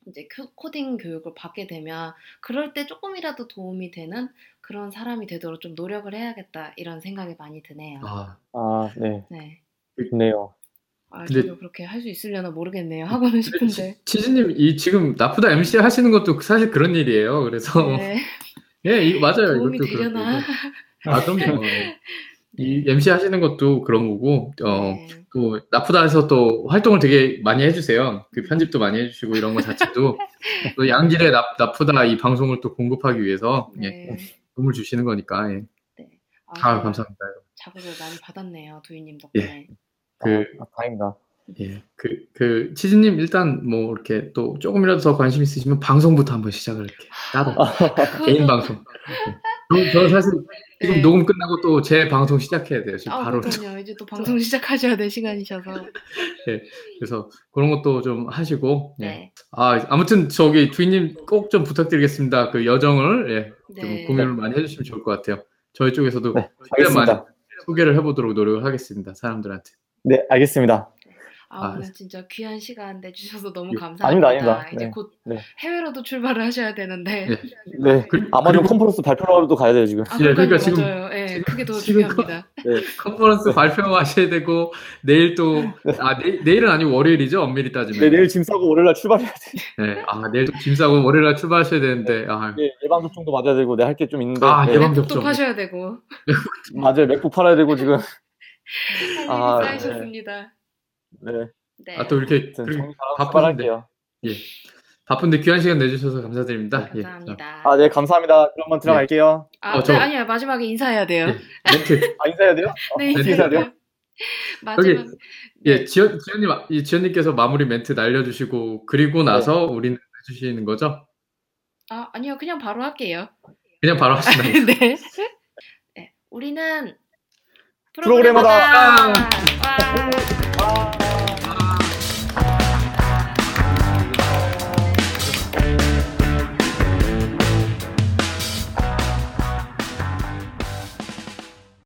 이제 교- 코딩 교육을 받게 되면 그럴 때 조금이라도 도움이 되는 그런 사람이 되도록 좀 노력을 해야겠다 이런 생각이 많이 드네요. 아, 아, 네. 네. 좋네요. 아, 근데- 저도 그렇게 할 수 있으려나 모르겠네요. 하고는 싶은데. 치즈님 이 지금 나쁘다 MC 하시는 것도 사실 그런 일이에요. 그래서 네. 예, 이, 맞아요. 도움이 되려나? 아, 그럼요. 예. 이 MC 하시는 것도 그런 거고, 어, 네. 또 나쁘다 해서 또 활동을 되게 많이 해주세요. 그 편집도 많이 해주시고 이런 거 자체도 또 양질의 나, 나쁘다 이 방송을 또 공급하기 위해서 예, 네. 도움을 주시는 거니까. 예. 네. 아, 제가 감사합니다. 자극을 많이 받았네요. 두이님 덕분에. 그, 아, 다행이다. 예, 그, 그, 치즈님 일단 뭐 이렇게 또 조금이라도 더 관심 있으시면 방송부터 한번 시작을 이렇게 따로 개인 방송. 예. 저, 저 사실 지금 네. 녹음 끝나고 또 제 방송 시작해야 돼요. 지금 아, 바로. 그러니까요. 이제 또 방송 시작하셔야 될 시간이셔서. 그래서 그런 것도 좀 하시고. 예. 네. 아, 아무튼 저기 주인님 꼭 좀 부탁드리겠습니다. 그 여정을 예, 좀 네. 공유를 많이 해주시면 좋을 것 같아요. 저희 쪽에서도 네, 알겠습니다. 소개를 해보도록 노력을 하겠습니다. 사람들한테. 네, 알겠습니다. 아, 아, 오늘 진짜 귀한 시간 내주셔서 너무 예. 감사합니다. 아닙니다, 아닙니다. 이제 네. 곧 네. 해외로도 출발을 하셔야 되는데. 네. 네. 그- 아마존 그리고- 컨퍼런스 발표하러도 가야 돼요, 지금. 아, 예, 그러니까 지금- 맞아요. 예, 그게 더 지금 중요합니다. 네. 컨퍼런스 발표하셔야 되고 내일 또아 내 일, 은 아니고 월요일이죠 엄밀히 따지면. 네, 내일 짐 싸고 월요일날 출발해야 돼. 네, 아 내일 또짐 싸고 월요일날 출발하셔야 되는데 아, 네, 예방 접종도 맞아야 되고, 내 할 게 좀 있는데. 아, 네. 예방- 접종. 하셔야 되고. 맞아요, 맥북 팔아야 되고, 지금. 아, 네. 쌓이셨습니다. 네. 네. 아 또 이렇게 바쁘신데 출발할게요. 바쁜데 귀한 시간 내주셔서 감사드립니다. 예. 감사합니다. 아, 네, 감사합니다. 그럼 한번 들어갈게요. 아, 어, 저- 네, 아니야 마지막에 인사해야 돼요. 예. 멘트. 아, 인사해야 돼요? 어, 네, 인사해야 돼요? 마지막. 예, 지연 지연님 이 지연님께서 마무리 멘트 날려주시고 그리고 나서 우리는 해주시는 거죠? 아, 아니요, 그냥 바로 할게요. 그냥 바로 하시나요? 네. 네. 우리는 프로그래머다. 프로그래머다. 와.